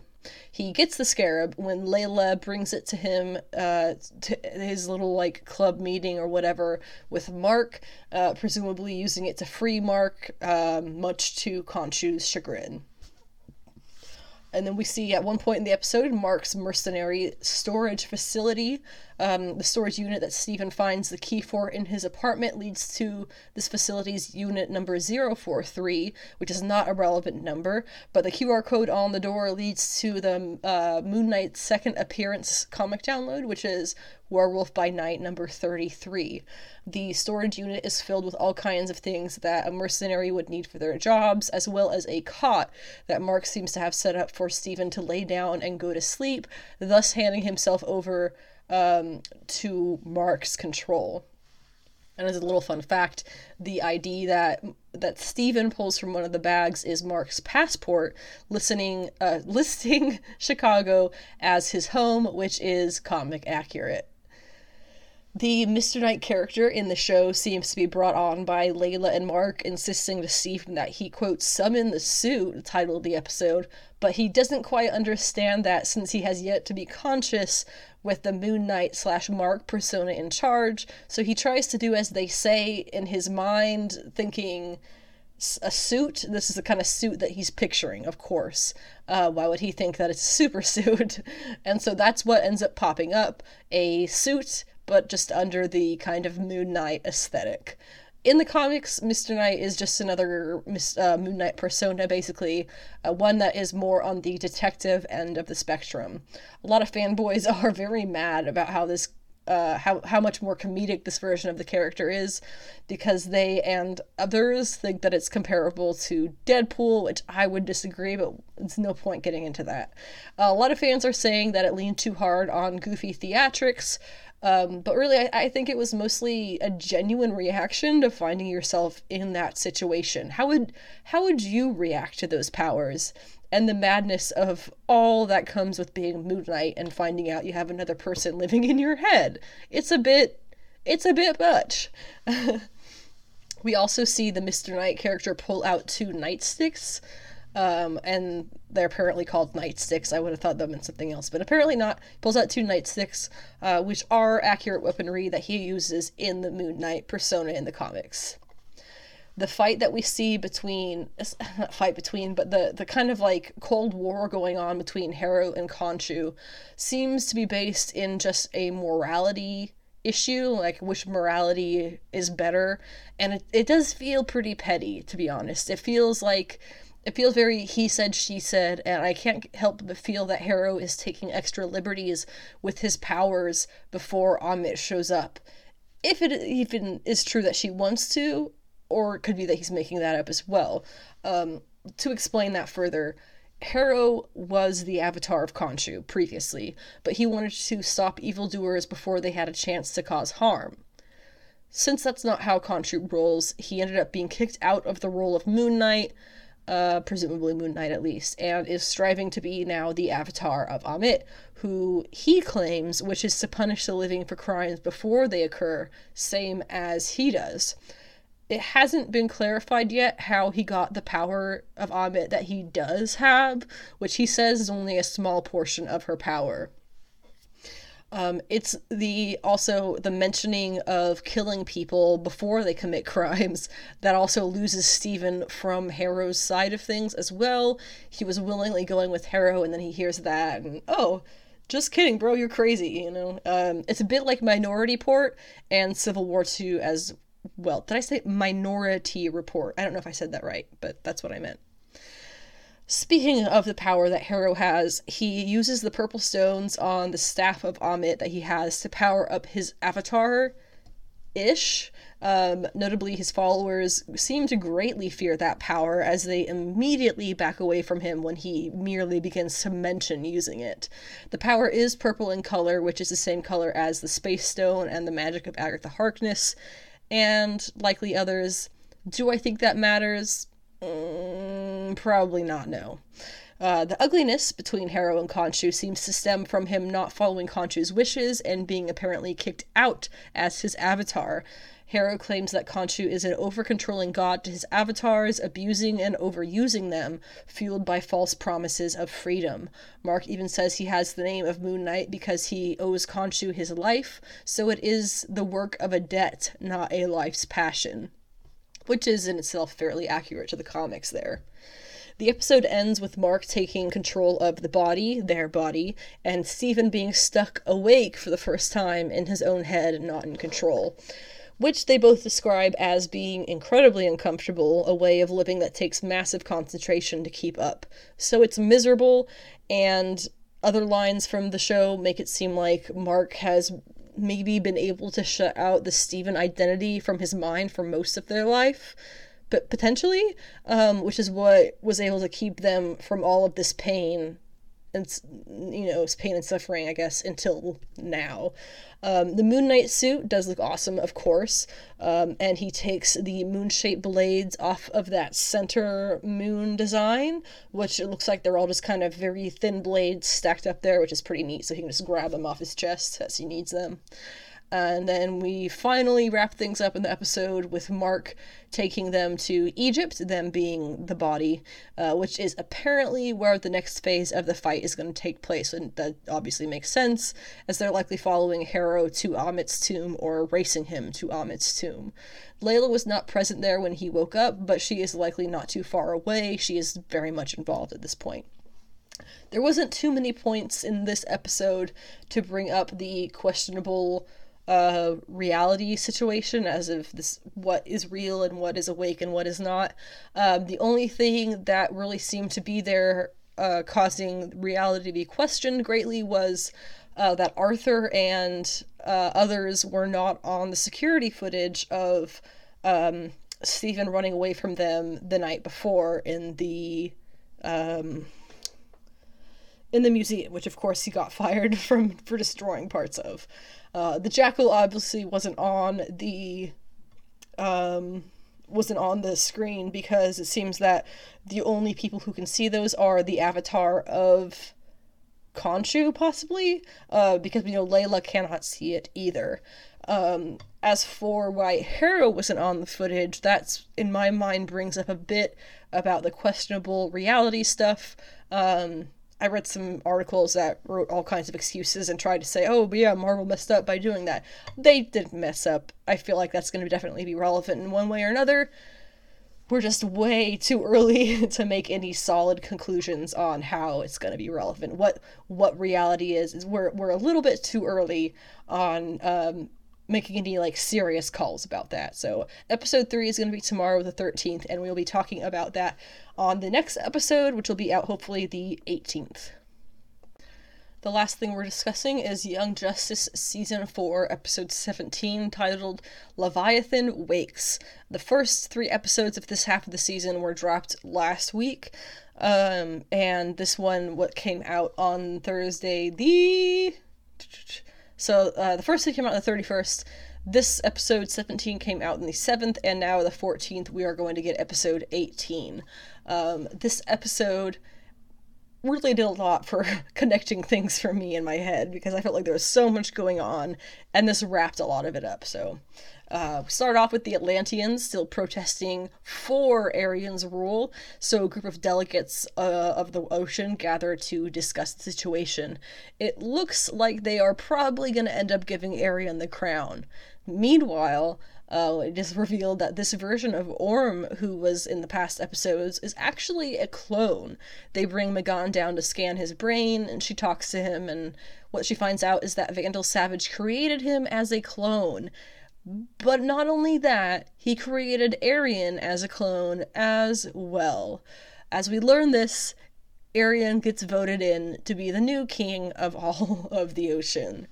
He gets the scarab when Layla brings it to him uh, to his little like club meeting or whatever with Mark, uh, presumably using it to free Mark, um, much to Khonshu's chagrin. And then we see at one point in the episode Mark's mercenary storage facility. Um, the storage unit that Steven finds the key for in his apartment leads to this facility's unit number 043, which is not a relevant number, but the QR code on the door leads to the uh, Moon Knight's second appearance comic download, which is Werewolf by Night number 33. The storage unit is filled with all kinds of things that a mercenary would need for their jobs, as well as a cot that Mark seems to have set up for Steven to lay down and go to sleep, thus handing himself over um, to Mark's control. And as a little fun fact, the ID that that Steven pulls from one of the bags is Mark's passport, listening uh, listing Chicago as his home, which is comic accurate. The Mr. Knight character in the show seems to be brought on by Layla and Mark, insisting to Steven that he, quote, summon the suit, the title of the episode, but he doesn't quite understand that since he has yet to be conscious with the Moon Knight slash Mark persona in charge, so he tries to do as they say in his mind, thinking a suit. This is the kind of suit that he's picturing, of course. Uh, why would he think that it's a super suit? and so that's what ends up popping up a suit but just under the kind of Moon Knight aesthetic. In the comics, Mr. Knight is just another uh, Moon Knight persona, basically, uh, one that is more on the detective end of the spectrum. A lot of fanboys are very mad about how this uh, how how much more comedic this version of the character is, because they and others think that it's comparable to Deadpool, which I would disagree, but it's no point getting into that. Uh, a lot of fans are saying that it leaned too hard on goofy theatrics, um, but really, I, I think it was mostly a genuine reaction to finding yourself in that situation. How would how would you react to those powers and the madness of all that comes with being Moon Knight and finding out you have another person living in your head? It's a bit it's a bit much. we also see the Mr. Knight character pull out two nightsticks um, and they're apparently called nightsticks. I would have thought that meant something else, but apparently not. Pulls out two nightsticks, uh, which are accurate weaponry that he uses in the Moon Knight persona in the comics. The fight that we see between, not fight between, but the, the kind of like Cold War going on between Harrow and Khonshu seems to be based in just a morality issue, like which morality is better. And it, it does feel pretty petty, to be honest. It feels like it feels very he said, she said, and I can't help but feel that Harrow is taking extra liberties with his powers before Ammit shows up. If it even is true that she wants to, or it could be that he's making that up as well. Um, to explain that further, Harrow was the avatar of Khonshu previously, but he wanted to stop evildoers before they had a chance to cause harm. Since that's not how Khonshu rolls, he ended up being kicked out of the role of Moon Knight, uh, presumably Moon Knight at least, and is striving to be now the avatar of Ammit, who he claims wishes to punish the living for crimes before they occur, same as he does. It hasn't been clarified yet how he got the power of Ammit that he does have, which he says is only a small portion of her power. Um, it's the also the mentioning of killing people before they commit crimes that also loses Steven from Harrow's side of things as well. He was willingly going with Harrow, and then he hears that, and oh, just kidding, bro, you're crazy. You know, um, it's a bit like Minority Report and Civil War Two as well. Did I say Minority Report? I don't know if I said that right, but that's what I meant. Speaking of the power that Harrow has, he uses the purple stones on the staff of Ammit that he has to power up his avatar ish. Um, notably, his followers seem to greatly fear that power as they immediately back away from him when he merely begins to mention using it. The power is purple in color, which is the same color as the Space Stone and the magic of Agatha Harkness, and likely others. Do I think that matters? Mm, probably not, no. Uh, the ugliness between Harrow and Khonshu seems to stem from him not following Khonshu's wishes and being apparently kicked out as his avatar. Harrow claims that Khonshu is an over controlling god to his avatars, abusing and overusing them, fueled by false promises of freedom. Mark even says he has the name of Moon Knight because he owes Khonshu his life, so it is the work of a debt, not a life's passion which is in itself fairly accurate to the comics there. The episode ends with Mark taking control of the body, their body, and Steven being stuck awake for the first time in his own head, not in control. Which they both describe as being incredibly uncomfortable, a way of living that takes massive concentration to keep up. So it's miserable, and other lines from the show make it seem like Mark has maybe been able to shut out the Steven identity from his mind for most of their life, but potentially, um, which is what was able to keep them from all of this pain and you know pain and suffering, I guess, until now. Um, the Moon Knight suit does look awesome, of course, um, and he takes the moon-shaped blades off of that center moon design, which it looks like they're all just kind of very thin blades stacked up there, which is pretty neat. So he can just grab them off his chest as he needs them. And then we finally wrap things up in the episode with Mark taking them to Egypt, them being the body, uh, which is apparently where the next phase of the fight is going to take place. And that obviously makes sense, as they're likely following Harrow to Ammit's tomb or racing him to Ammit's tomb. Layla was not present there when he woke up, but she is likely not too far away. She is very much involved at this point. There wasn't too many points in this episode to bring up the questionable uh, reality situation as of this what is real and what is awake and what is not. Um, the only thing that really seemed to be there uh, causing reality to be questioned greatly was uh, that Arthur and uh, others were not on the security footage of um, Steven running away from them the night before in the um, in the museum, which of course he got fired from for destroying parts of. Uh, the jackal obviously wasn't on the um, wasn't on the screen because it seems that the only people who can see those are the avatar of Khonshu, possibly, uh, because we know Layla cannot see it either. Um, as for why Harrow wasn't on the footage, that's in my mind brings up a bit about the questionable reality stuff. Um, I read some articles that wrote all kinds of excuses and tried to say, oh, yeah, Marvel messed up by doing that. They didn't mess up. I feel like that's going to definitely be relevant in one way or another. We're just way too early to make any solid conclusions on how it's going to be relevant. What what reality is is we're we're a little bit too early on um, making any like serious calls about that. So episode three is going to be tomorrow, the 13th, and we'll be talking about that on the next episode, which will be out hopefully the 18th. The last thing we're discussing is Young Justice Season 4, Episode 17, titled Leviathan Wakes. The first three episodes of this half of the season were dropped last week, um, and this one what came out on Thursday, the so uh, the first two came out on the 31st. This episode 17 came out on the 7th, and now the 14th, we are going to get episode 18. Um, this episode really did a lot for connecting things for me in my head because I felt like there was so much going on, and this wrapped a lot of it up. So, uh, we start off with the Atlanteans still protesting for Arion's rule. So, a group of delegates uh, of the ocean gather to discuss the situation. It looks like they are probably going to end up giving Arion the crown. Meanwhile, uh, it is revealed that this version of Orm, who was in the past episodes, is actually a clone. They bring M'gann down to scan his brain, and she talks to him, and what she finds out is that Vandal Savage created him as a clone. But not only that, he created Arion as a clone as well. As we learn this, Arion gets voted in to be the new king of all of the ocean.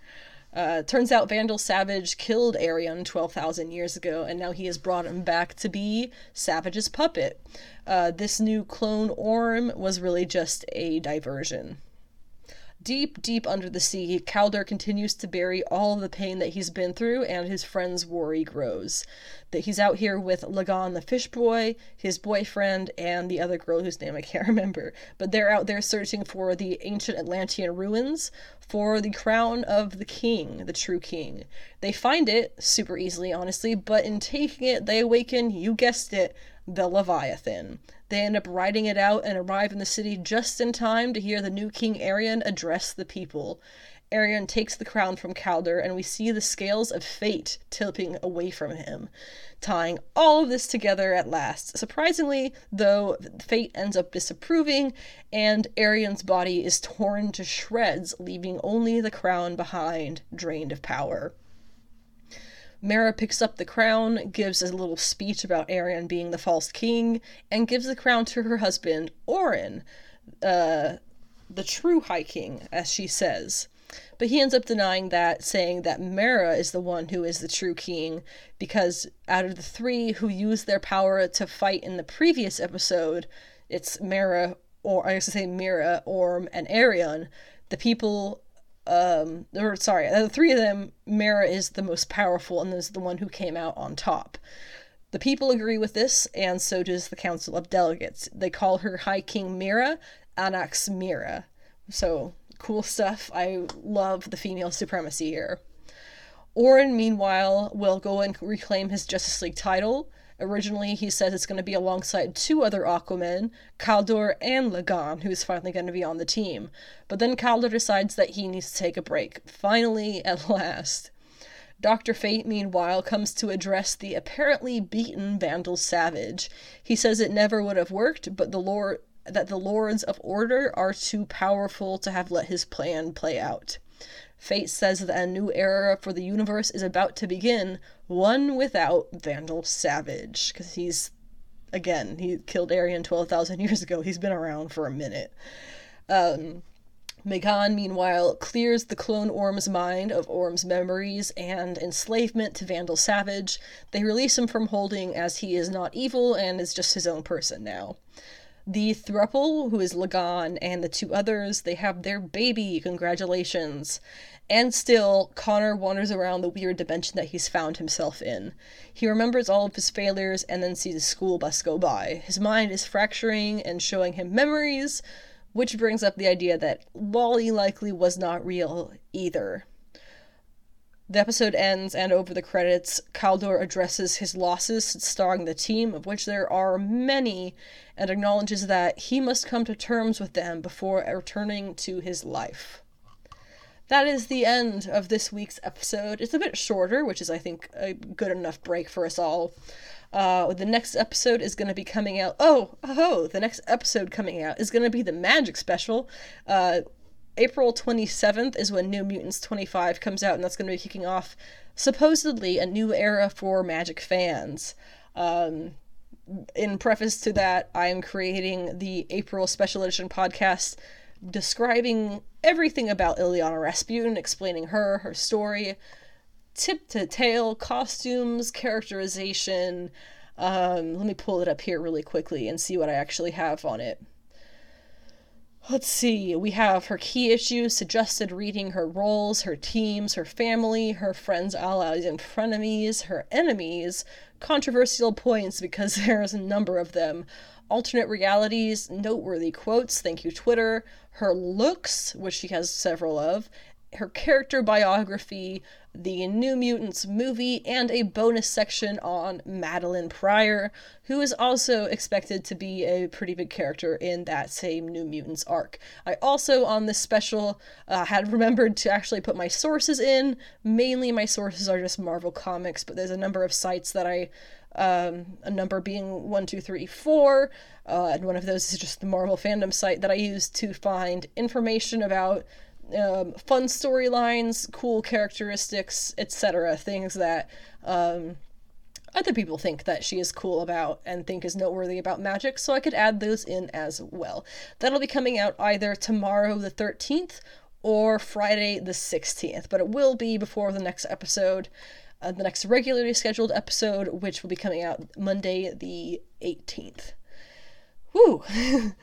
Uh, turns out Vandal Savage killed Arion 12,000 years ago, and now he has brought him back to be Savage's puppet. Uh, this new clone Orm was really just a diversion. Deep, deep under the sea, Kaldur continues to bury all the pain that he's been through, and his friend's worry grows. That he's out here with La'gaan the fish boy, his boyfriend, and the other girl whose name I can't remember. But they're out there searching for the ancient Atlantean ruins for the crown of the king, the true king. They find it super easily, honestly, but in taking it, they awaken, you guessed it, the Leviathan. They end up riding it out and arrive in the city just in time to hear the new King Arion address the people. Arion takes the crown from Kaldur, and we see the scales of fate tilting away from him, tying all of this together at last. Surprisingly, though, fate ends up disapproving, and Arion's body is torn to shreds, leaving only the crown behind, drained of power. Mera picks up the crown, gives a little speech about Arion being the false king, and gives the crown to her husband, Orin, uh, the true High King, as she says. But he ends up denying that, saying that Mera is the one who is the true king, because out of the three who used their power to fight in the previous episode, it's Mera, or I used to say Mira, Orm, and Arion. The people um or sorry the three of them Mera is the most powerful and is the one who came out on top. The people agree with this and so does the council of delegates. They call her high king Mera anax Mera. So cool stuff. I love the female supremacy here. Orin meanwhile will go and reclaim his justice league title Originally, he says it's going to be alongside two other Aquamen, Kaldur and La'gaan, who's finally going to be on the team. But then Kaldur decides that he needs to take a break. Finally, at last. Dr. Fate, meanwhile, comes to address the apparently beaten Vandal Savage. He says it never would have worked, but the Lord that the Lords of Order are too powerful to have let his plan play out. Fate says that a new era for the universe is about to begin, one without Vandal Savage. Because he's, again, he killed Arion 12,000 years ago. He's been around for a minute. Um, M'gann, meanwhile, clears the clone Orm's mind of Orm's memories and enslavement to Vandal Savage. They release him from holding as he is not evil and is just his own person now. The thruple, who is La'gaan, and the two others, they have their baby. Congratulations. And still, Conner wanders around the weird dimension that he's found himself in. He remembers all of his failures and then sees a school bus go by. His mind is fracturing and showing him memories, which brings up the idea that Wally likely was not real either. The episode ends, and over the credits, Kaldur addresses his losses, starring the team, of which there are many, and acknowledges that he must come to terms with them before returning to his life that is the end of this week's episode. It's a bit shorter, which is, I think, a good enough break for us all. Uh, the next episode is going to be coming out. Oh, oh, the next episode coming out is going to be the Magik special. Uh, April 27th is when New Mutants 25 comes out, and that's going to be kicking off supposedly a new era for Magik fans. Um, in preface to that, I am creating the April special edition podcast describing everything about Illyana Rasputin, explaining her, her story, tip to tail, costumes, characterization. Um, let me pull it up here really quickly and see what I actually have on it. Let's see, we have her key issues, suggested reading her roles, her teams, her family, her friends, allies, and frenemies, her enemies, controversial points because there's a number of them, alternate realities, noteworthy quotes, thank you, Twitter, her looks, which she has several of, her character biography, the New Mutants movie, and a bonus section on Madelyne Pryor, who is also expected to be a pretty big character in that same New Mutants arc. I also, on this special, uh, had remembered to actually put my sources in. Mainly, my sources are just Marvel Comics, but there's a number of sites that I um, a number being one, two, three, four, uh, and one of those is just the Marvel fandom site that I use to find information about um, fun storylines, cool characteristics, etc. Things that um, other people think that she is cool about and think is noteworthy about Magik, so I could add those in as well. That'll be coming out either tomorrow, the 13th, or Friday, the 16th, but it will be before the next episode. Uh, the next regularly scheduled episode, which will be coming out Monday, the 18th. Whew.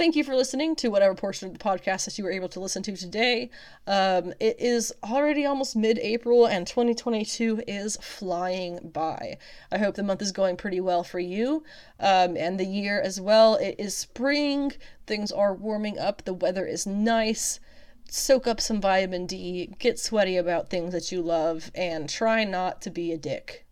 Thank you for listening to whatever portion of the podcast that you were able to listen to today. Um, it is already almost mid April and 2022 is flying by. I hope the month is going pretty well for you um, and the year as well. It is spring, things are warming up, the weather is nice. Soak up some vitamin D, get sweaty about things that you love, and try not to be a dick.